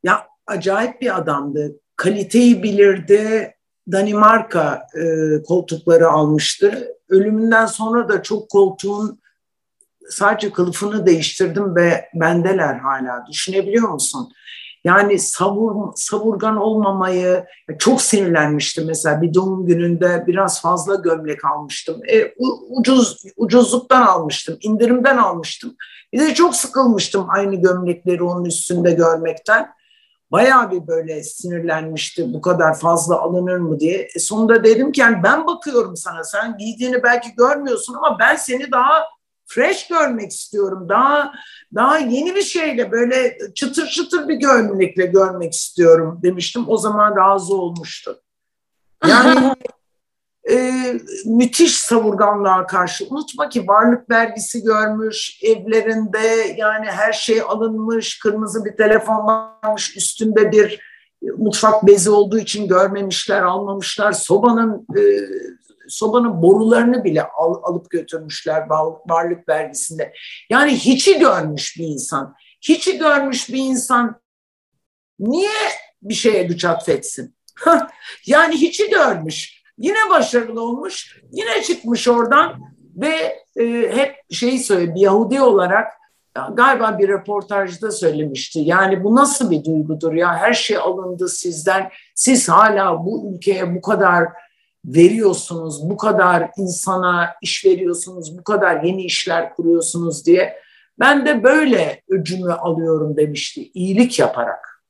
Ya acayip bir adamdı. Kaliteyi bilirdi. Danimarka e, koltukları almıştı. Ölümünden sonra da çok koltuğun sadece kılıfını değiştirdim ve bendeler hala. Düşünebiliyor musun? Yani savur, savurgan olmamayı çok sinirlenmiştim mesela bir doğum gününde biraz fazla gömlek almıştım. E, ucuz ucuzluktan almıştım, indirimden almıştım. Bir de çok sıkılmıştım aynı gömlekleri onun üstünde görmekten. Bayağı bir böyle sinirlenmişti bu kadar fazla alınır mı diye. E sonunda dedim ki yani ben bakıyorum sana sen giydiğini belki görmüyorsun ama ben seni daha fresh görmek istiyorum. Daha daha yeni bir şeyle böyle çıtır çıtır bir gömlekle görmek istiyorum demiştim. O zaman razı olmuştu. Yani e, müthiş savurganlığa karşı. Unutma ki varlık vergisi görmüş, evlerinde yani her şey alınmış, kırmızı bir telefon varmış, üstünde bir mutfak bezi olduğu için görmemişler, almamışlar. Sobanın e, sobanın borularını bile al, alıp götürmüşler varlık vergisinde. Yani hiçi görmüş bir insan. Hiçi görmüş bir insan niye bir şeye güç atfetsin? yani hiçi görmüş. Yine başarılı olmuş. Yine çıkmış oradan ve e, hep şeyi söyledi Yahudi olarak galiba bir röportajda söylemişti. Yani bu nasıl bir duygudur ya? Her şey alındı sizden. Siz hala bu ülkeye bu kadar veriyorsunuz, bu kadar insana iş veriyorsunuz, bu kadar yeni işler kuruyorsunuz diye. Ben de böyle öcümü alıyorum demişti, iyilik yaparak.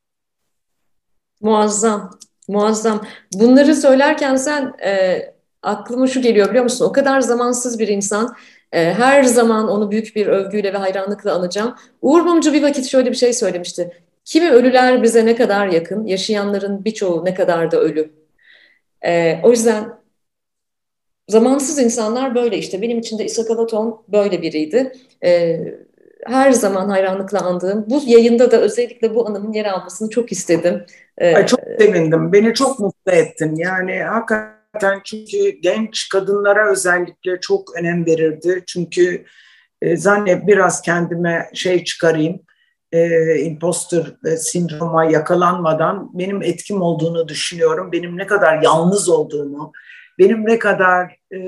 Muazzam, muazzam. Bunları söylerken sen e, aklıma şu geliyor biliyor musun? O kadar zamansız bir insan. E, her zaman onu büyük bir övgüyle ve hayranlıkla anacağım. Uğur Mumcu bir vakit şöyle bir şey söylemişti. Kimi ölüler bize ne kadar yakın, yaşayanların birçoğu ne kadar da ölü. E, o yüzden zamansız insanlar böyle işte. Benim için de Isaac Alaton böyle biriydi. E, her zaman hayranlıkla andığım, bu yayında da özellikle bu anımın yer almasını çok istedim. Ee, Ay çok sevindim. Beni çok mutlu ettin. Yani hakikaten çünkü genç kadınlara özellikle çok önem verirdi. Çünkü e, zannet biraz kendime şey çıkarayım. E, imposter e, sindroma yakalanmadan benim etkim olduğunu düşünüyorum. Benim ne kadar yalnız olduğumu, benim ne kadar e,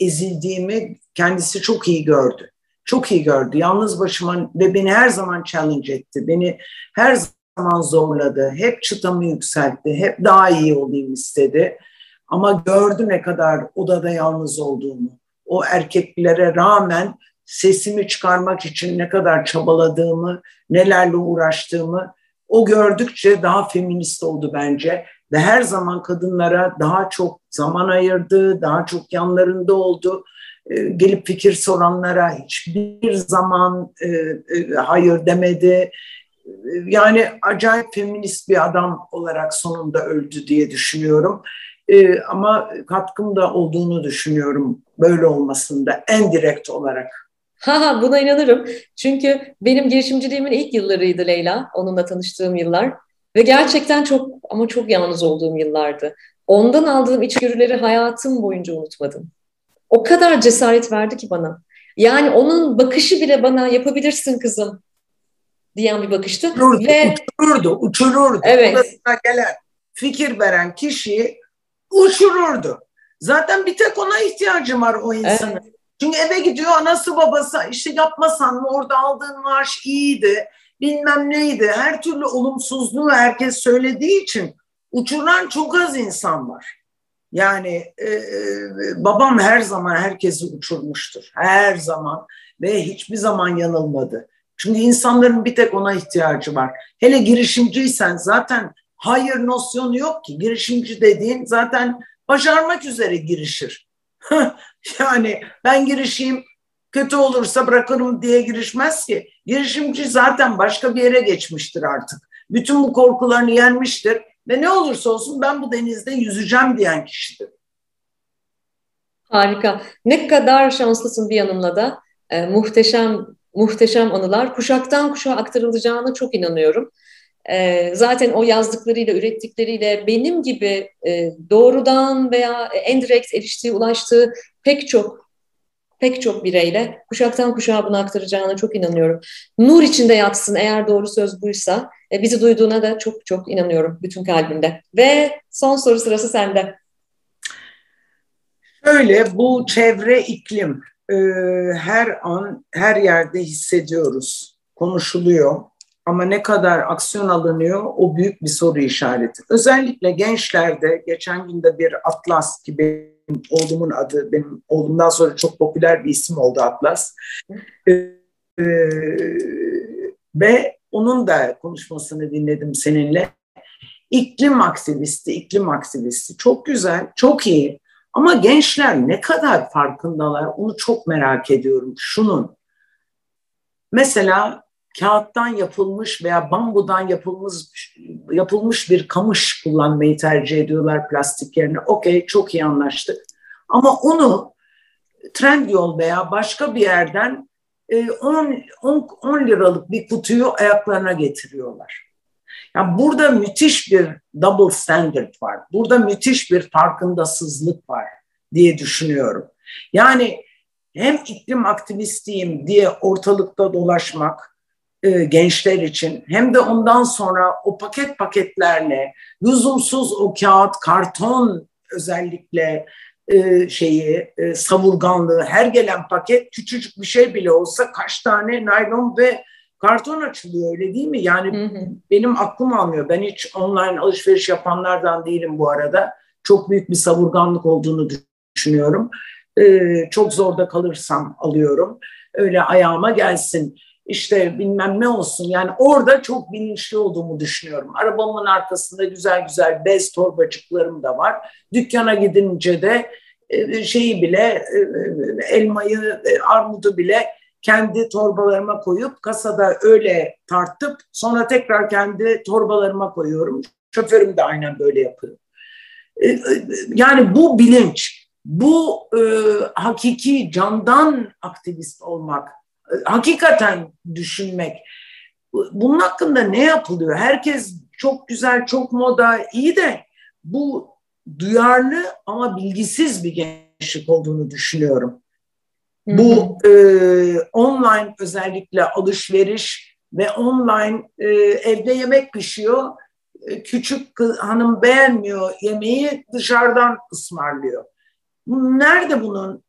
ezildiğimi kendisi çok iyi gördü çok iyi gördü. Yalnız başıma ve beni her zaman challenge etti. Beni her zaman zorladı. Hep çıtamı yükseltti. Hep daha iyi olayım istedi. Ama gördü ne kadar odada yalnız olduğumu. O erkeklere rağmen sesimi çıkarmak için ne kadar çabaladığımı, nelerle uğraştığımı o gördükçe daha feminist oldu bence ve her zaman kadınlara daha çok zaman ayırdı, daha çok yanlarında oldu e, gelip fikir soranlara hiçbir zaman e, e, hayır demedi. Yani acayip feminist bir adam olarak sonunda öldü diye düşünüyorum. ama katkım da olduğunu düşünüyorum böyle olmasında en direkt olarak. Ha ha buna inanırım. Çünkü benim girişimciliğimin ilk yıllarıydı Leyla. Onunla tanıştığım yıllar. Ve gerçekten çok ama çok yalnız olduğum yıllardı. Ondan aldığım içgörüleri hayatım boyunca unutmadım o kadar cesaret verdi ki bana. Yani onun bakışı bile bana yapabilirsin kızım diyen bir bakıştı. Uçururdu, Ve, uçururdu, uçururdu. Evet. Odasına gelen, fikir veren kişiyi uçururdu. Zaten bir tek ona ihtiyacım var o insanın. Evet. Çünkü eve gidiyor anası babası işte yapmasan mı orada aldığın maaş iyiydi bilmem neydi. Her türlü olumsuzluğu herkes söylediği için uçuran çok az insan var. Yani e, e, babam her zaman herkesi uçurmuştur. Her zaman ve hiçbir zaman yanılmadı. Çünkü insanların bir tek ona ihtiyacı var. Hele girişimciysen zaten hayır nosyonu yok ki. Girişimci dediğin zaten başarmak üzere girişir. yani ben girişeyim kötü olursa bırakırım diye girişmez ki. Girişimci zaten başka bir yere geçmiştir artık. Bütün bu korkularını yenmiştir ve ne olursa olsun ben bu denizde yüzeceğim diyen kişidir. Harika. Ne kadar şanslısın bir yanımla da. E, muhteşem muhteşem anılar kuşaktan kuşağa aktarılacağına çok inanıyorum. E, zaten o yazdıklarıyla, ürettikleriyle benim gibi e, doğrudan veya en direkt eriştiği, ulaştığı pek çok pek çok bireyle kuşaktan kuşağa bunu aktaracağına çok inanıyorum. Nur içinde yatsın eğer doğru söz buysa. E, bizi duyduğuna da çok çok inanıyorum bütün kalbimde. Ve son soru sırası sende. Şöyle bu çevre iklim e, her an her yerde hissediyoruz, konuşuluyor. Ama ne kadar aksiyon alınıyor o büyük bir soru işareti. Özellikle gençlerde geçen günde bir Atlas gibi oğlumun adı, benim oğlumdan sonra çok popüler bir isim oldu Atlas. Ee, ve onun da konuşmasını dinledim seninle. İklim aktivisti, iklim aktivisti. Çok güzel, çok iyi. Ama gençler ne kadar farkındalar onu çok merak ediyorum. Şunun, mesela kağıttan yapılmış veya bambudan yapılmış yapılmış bir kamış kullanmayı tercih ediyorlar plastik yerine. Okey çok iyi anlaştık. Ama onu Trendyol veya başka bir yerden 10, e, 10, 10 liralık bir kutuyu ayaklarına getiriyorlar. Yani burada müthiş bir double standard var. Burada müthiş bir farkındasızlık var diye düşünüyorum. Yani hem iklim aktivistiyim diye ortalıkta dolaşmak e, gençler için hem de ondan sonra o paket paketlerle lüzumsuz o kağıt, karton özellikle e, şeyi e, savurganlığı her gelen paket küçücük bir şey bile olsa kaç tane naylon ve karton açılıyor öyle değil mi? Yani hı hı. benim aklım almıyor. Ben hiç online alışveriş yapanlardan değilim bu arada. çok büyük bir savurganlık olduğunu düşünüyorum. E, çok zorda kalırsam alıyorum. Öyle ayağıma gelsin işte bilmem ne olsun. Yani orada çok bilinçli olduğumu düşünüyorum. Arabamın arkasında güzel güzel bez torbacıklarım da var. Dükkana gidince de e, şeyi bile e, e, elmayı, armudu bile kendi torbalarıma koyup kasada öyle tartıp sonra tekrar kendi torbalarıma koyuyorum. Şoförüm de aynen böyle yapıyor. Yani bu bilinç, bu e, hakiki candan aktivist olmak hakikaten düşünmek. Bunun hakkında ne yapılıyor? Herkes çok güzel, çok moda, iyi de bu duyarlı ama bilgisiz bir gençlik olduğunu düşünüyorum. Hı-hı. Bu e, online özellikle alışveriş ve online e, evde yemek pişiyor. E, küçük kız, hanım beğenmiyor yemeği dışarıdan ısmarlıyor. Nerede bunun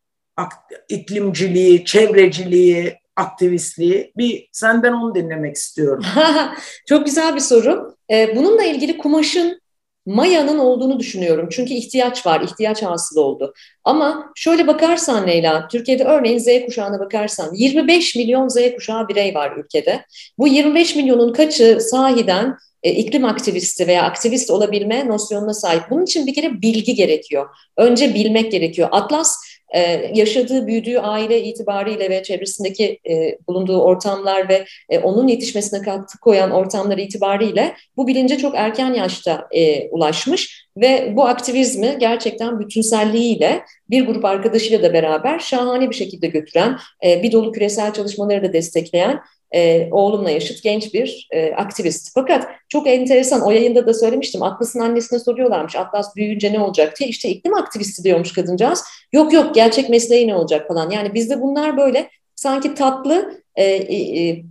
iklimciliği, çevreciliği, aktivistliği? Bir senden onu dinlemek istiyorum. Çok güzel bir soru. Ee, bununla ilgili kumaşın mayanın olduğunu düşünüyorum. Çünkü ihtiyaç var, ihtiyaç hasıl oldu. Ama şöyle bakarsan Leyla, Türkiye'de örneğin Z kuşağına bakarsan 25 milyon Z kuşağı birey var ülkede. Bu 25 milyonun kaçı sahiden e, iklim aktivisti veya aktivist olabilme nosyonuna sahip. Bunun için bir kere bilgi gerekiyor. Önce bilmek gerekiyor. Atlas e, yaşadığı, büyüdüğü aile itibariyle ve çevresindeki e, bulunduğu ortamlar ve e, onun yetişmesine katkı koyan ortamlar itibariyle bu bilince çok erken yaşta e, ulaşmış ve bu aktivizmi gerçekten bütünselliğiyle bir grup arkadaşıyla da beraber şahane bir şekilde götüren, bir dolu küresel çalışmaları da destekleyen e, oğlumla yaşıt genç bir e, aktivist. Fakat çok enteresan o yayında da söylemiştim. Atlas'ın annesine soruyorlarmış Atlas büyüyünce ne olacak diye. İşte iklim aktivisti diyormuş kadıncağız. Yok yok gerçek mesleği ne olacak falan. Yani bizde bunlar böyle sanki tatlı e, e,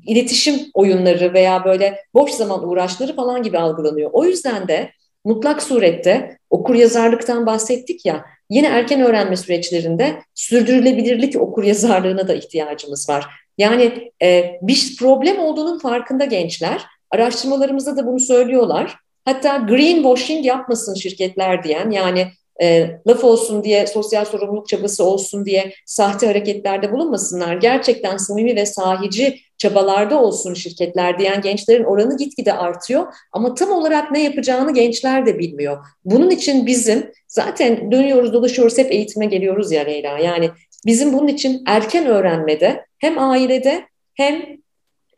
iletişim oyunları veya böyle boş zaman uğraşları falan gibi algılanıyor. O yüzden de mutlak surette okur yazarlıktan bahsettik ya yine erken öğrenme süreçlerinde sürdürülebilirlik okur yazarlığına da ihtiyacımız var. Yani e, bir problem olduğunun farkında gençler. Araştırmalarımızda da bunu söylüyorlar. Hatta greenwashing yapmasın şirketler diyen yani e, laf olsun diye, sosyal sorumluluk çabası olsun diye sahte hareketlerde bulunmasınlar. Gerçekten samimi ve sahici çabalarda olsun şirketler diyen gençlerin oranı gitgide artıyor. Ama tam olarak ne yapacağını gençler de bilmiyor. Bunun için bizim zaten dönüyoruz dolaşıyoruz hep eğitime geliyoruz ya Leyla. Yani bizim bunun için erken öğrenmede hem ailede hem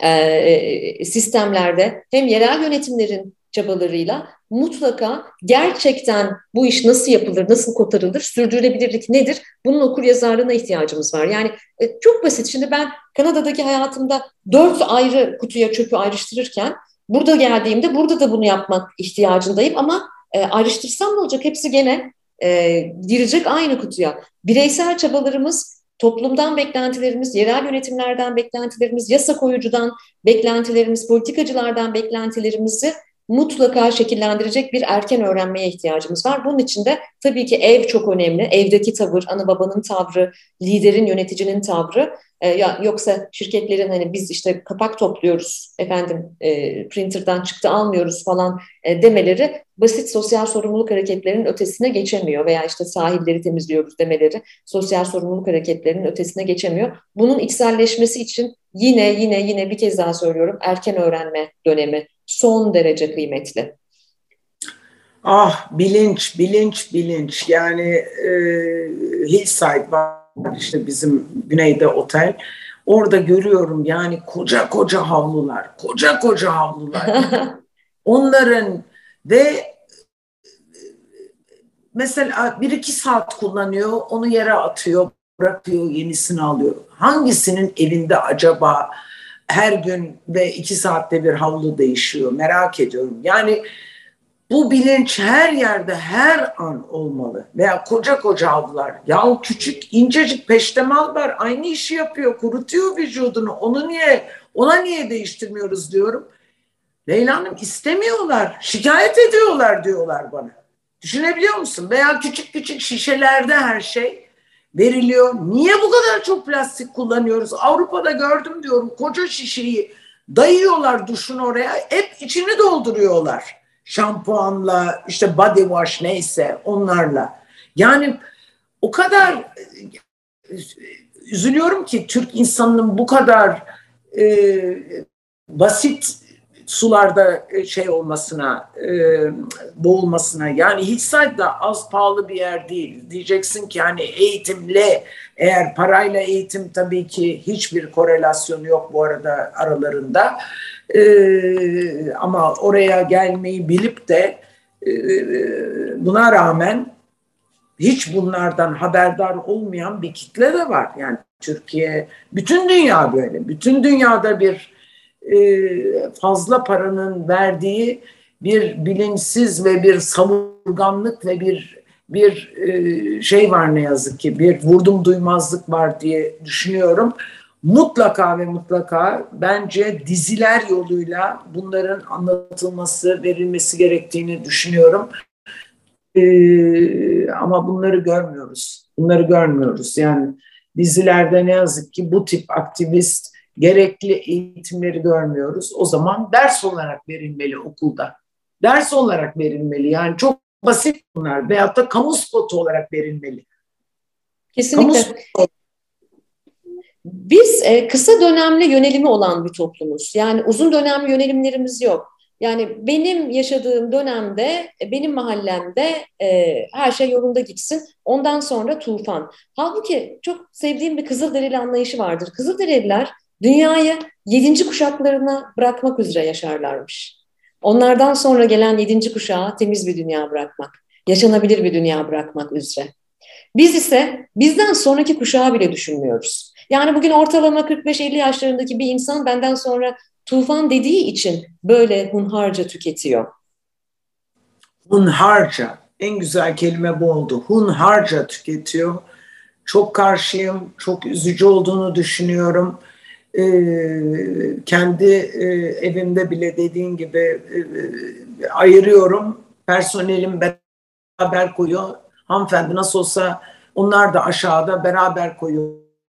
e, sistemlerde hem yerel yönetimlerin çabalarıyla mutlaka gerçekten bu iş nasıl yapılır, nasıl kotarılır, sürdürülebilirlik nedir? Bunun okur yazarlığına ihtiyacımız var. Yani e, çok basit. Şimdi ben Kanada'daki hayatımda dört ayrı kutuya çöpü ayrıştırırken burada geldiğimde burada da bunu yapmak ihtiyacındayım ama e, ayrıştırsam ne olacak? Hepsi gene e, girecek aynı kutuya. Bireysel çabalarımız toplumdan beklentilerimiz, yerel yönetimlerden beklentilerimiz, yasa koyucudan beklentilerimiz, politikacılardan beklentilerimizi mutlaka şekillendirecek bir erken öğrenmeye ihtiyacımız var. Bunun için de tabii ki ev çok önemli. Evdeki tavır, ana babanın tavrı, liderin, yöneticinin tavrı. E, yoksa şirketlerin hani biz işte kapak topluyoruz, efendim e, printer'dan çıktı almıyoruz falan e, demeleri basit sosyal sorumluluk hareketlerinin ötesine geçemiyor veya işte sahilleri temizliyoruz demeleri sosyal sorumluluk hareketlerinin ötesine geçemiyor. Bunun içselleşmesi için yine yine yine bir kez daha söylüyorum erken öğrenme dönemi son derece kıymetli. Ah bilinç, bilinç, bilinç. Yani e, Hillside var işte bizim güneyde otel. Orada görüyorum yani koca koca havlular, koca koca havlular. Onların ve mesela bir iki saat kullanıyor, onu yere atıyor, bırakıyor, yenisini alıyor. Hangisinin evinde acaba her gün ve iki saatte bir havlu değişiyor merak ediyorum. Yani bu bilinç her yerde her an olmalı. Veya koca koca havlular. Ya küçük incecik peştemal var aynı işi yapıyor kurutuyor vücudunu. Onu niye ona niye değiştirmiyoruz diyorum. Leyla Hanım istemiyorlar. Şikayet ediyorlar diyorlar bana. Düşünebiliyor musun? Veya küçük küçük şişelerde her şey veriliyor. Niye bu kadar çok plastik kullanıyoruz? Avrupa'da gördüm diyorum koca şişeyi dayıyorlar duşun oraya hep içini dolduruyorlar. Şampuanla işte body wash neyse onlarla. Yani o kadar üzülüyorum ki Türk insanının bu kadar e, basit sularda e, şey olmasına, e, boğulmasına. Yani Hillside da az pahalı bir yer değil. Diyeceksin ki hani eğitimle, eğer parayla eğitim tabii ki hiçbir korelasyonu yok bu arada aralarında. E, ama oraya gelmeyi bilip de e, buna rağmen hiç bunlardan haberdar olmayan bir kitle de var. Yani Türkiye, bütün dünya böyle. Bütün dünyada bir e, fazla paranın verdiği bir bilinçsiz ve bir savurganlık ve bir bir e, şey var ne yazık ki bir vurdum duymazlık var diye düşünüyorum. Mutlaka ve mutlaka bence diziler yoluyla bunların anlatılması, verilmesi gerektiğini düşünüyorum. Ee, ama bunları görmüyoruz. Bunları görmüyoruz. Yani dizilerde ne yazık ki bu tip aktivist gerekli eğitimleri görmüyoruz. O zaman ders olarak verilmeli okulda. Ders olarak verilmeli. Yani çok basit bunlar. Veyahut da kamu spotu olarak verilmeli. Kesinlikle. Kamu Biz e, kısa dönemli yönelimi olan bir toplumuz. Yani uzun dönem yönelimlerimiz yok. Yani benim yaşadığım dönemde, e, benim mahallemde e, her şey yolunda gitsin. Ondan sonra tufan. Halbuki çok sevdiğim bir Kızılderili anlayışı vardır. Kızılderililer dünyayı yedinci kuşaklarına bırakmak üzere yaşarlarmış. Onlardan sonra gelen yedinci kuşağa temiz bir dünya bırakmak, yaşanabilir bir dünya bırakmak üzere. Biz ise bizden sonraki kuşağı bile düşünmüyoruz. Yani bugün ortalama 45-50 yaşlarındaki bir insan benden sonra tufan dediği için böyle hunharca tüketiyor. Hunharca, en güzel kelime bu oldu. Hunharca tüketiyor. Çok karşıyım, çok üzücü olduğunu düşünüyorum e, kendi e, evimde bile dediğin gibi e, e, ayırıyorum. Personelim beraber koyuyor. Hanımefendi nasıl olsa onlar da aşağıda beraber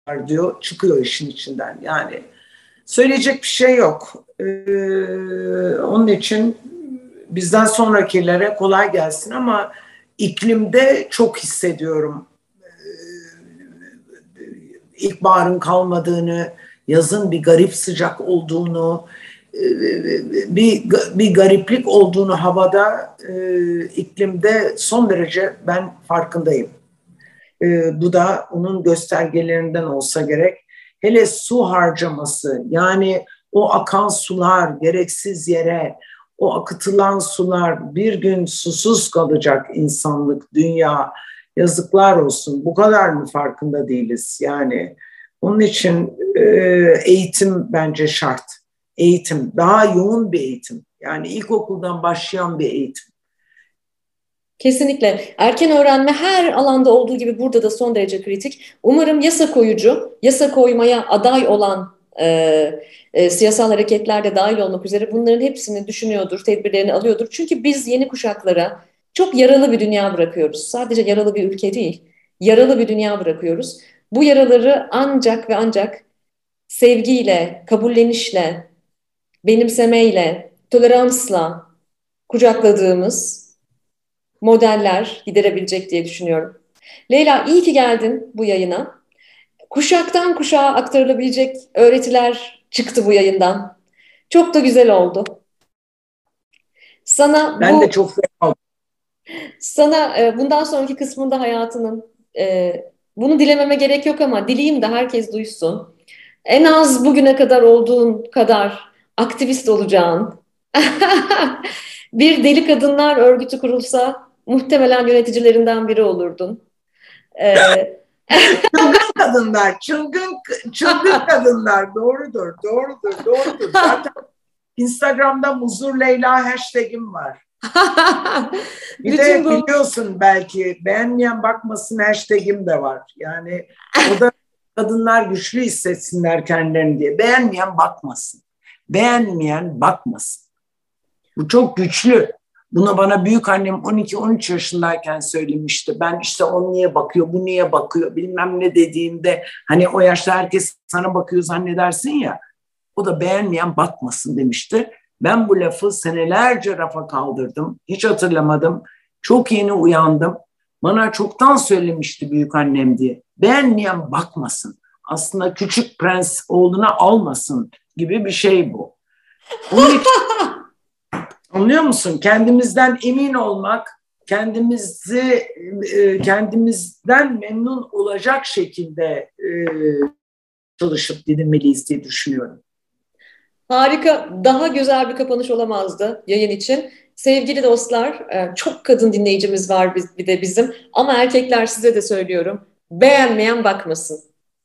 koyuyorlar diyor. Çıkıyor işin içinden. Yani söyleyecek bir şey yok. Ee, onun için bizden sonrakilere kolay gelsin ama iklimde çok hissediyorum. Ee, ilkbaharın kalmadığını, yazın bir garip sıcak olduğunu, e, bir, bir gariplik olduğunu havada, e, iklimde son derece ben farkındayım. E, bu da onun göstergelerinden olsa gerek. Hele su harcaması yani o akan sular gereksiz yere, o akıtılan sular bir gün susuz kalacak insanlık, dünya. Yazıklar olsun. Bu kadar mı farkında değiliz? Yani onun için e, eğitim bence şart. Eğitim, daha yoğun bir eğitim. Yani ilkokuldan başlayan bir eğitim. Kesinlikle. Erken öğrenme her alanda olduğu gibi burada da son derece kritik. Umarım yasa koyucu, yasa koymaya aday olan e, e, siyasal hareketlerde dahil olmak üzere bunların hepsini düşünüyordur, tedbirlerini alıyordur. Çünkü biz yeni kuşaklara çok yaralı bir dünya bırakıyoruz. Sadece yaralı bir ülke değil, yaralı bir dünya bırakıyoruz. Bu yaraları ancak ve ancak sevgiyle, kabullenişle, benimsemeyle, toleransla kucakladığımız modeller giderebilecek diye düşünüyorum. Leyla iyi ki geldin bu yayına. Kuşaktan kuşağa aktarılabilecek öğretiler çıktı bu yayından. Çok da güzel oldu. Sana ben bu, de çok oldum. Sana e, bundan sonraki kısmında hayatının e, bunu dilememe gerek yok ama dileyim de herkes duysun. En az bugüne kadar olduğun kadar aktivist olacağın bir deli kadınlar örgütü kurulsa muhtemelen yöneticilerinden biri olurdun. Ee, çılgın kadınlar, çılgın çılgın kadınlar doğrudur, doğrudur, doğrudur. Zaten Instagram'da Muzur Leyla hashtag'im var. bir Bütün de bu... biliyorsun belki beğenmeyen bakmasın hashtag'im de var. Yani o da kadınlar güçlü hissetsinler kendilerini diye. Beğenmeyen bakmasın. Beğenmeyen bakmasın. Bu çok güçlü. Bunu bana büyük annem 12-13 yaşındayken söylemişti. Ben işte o niye bakıyor, bu niye bakıyor bilmem ne dediğimde hani o yaşta herkes sana bakıyor zannedersin ya. O da beğenmeyen bakmasın demişti. Ben bu lafı senelerce rafa kaldırdım. Hiç hatırlamadım. Çok yeni uyandım. Bana çoktan söylemişti büyük annem diye. Beğenmeyen bakmasın. Aslında küçük prens olduğuna almasın gibi bir şey bu. Onun için, anlıyor musun? Kendimizden emin olmak, kendimizi e, kendimizden memnun olacak şekilde e, çalışıp dinlemeliyiz diye düşünüyorum. Harika, daha güzel bir kapanış olamazdı yayın için. Sevgili dostlar, e, çok kadın dinleyicimiz var bir de bizim ama erkekler size de söylüyorum, beğenmeyen bakmasın.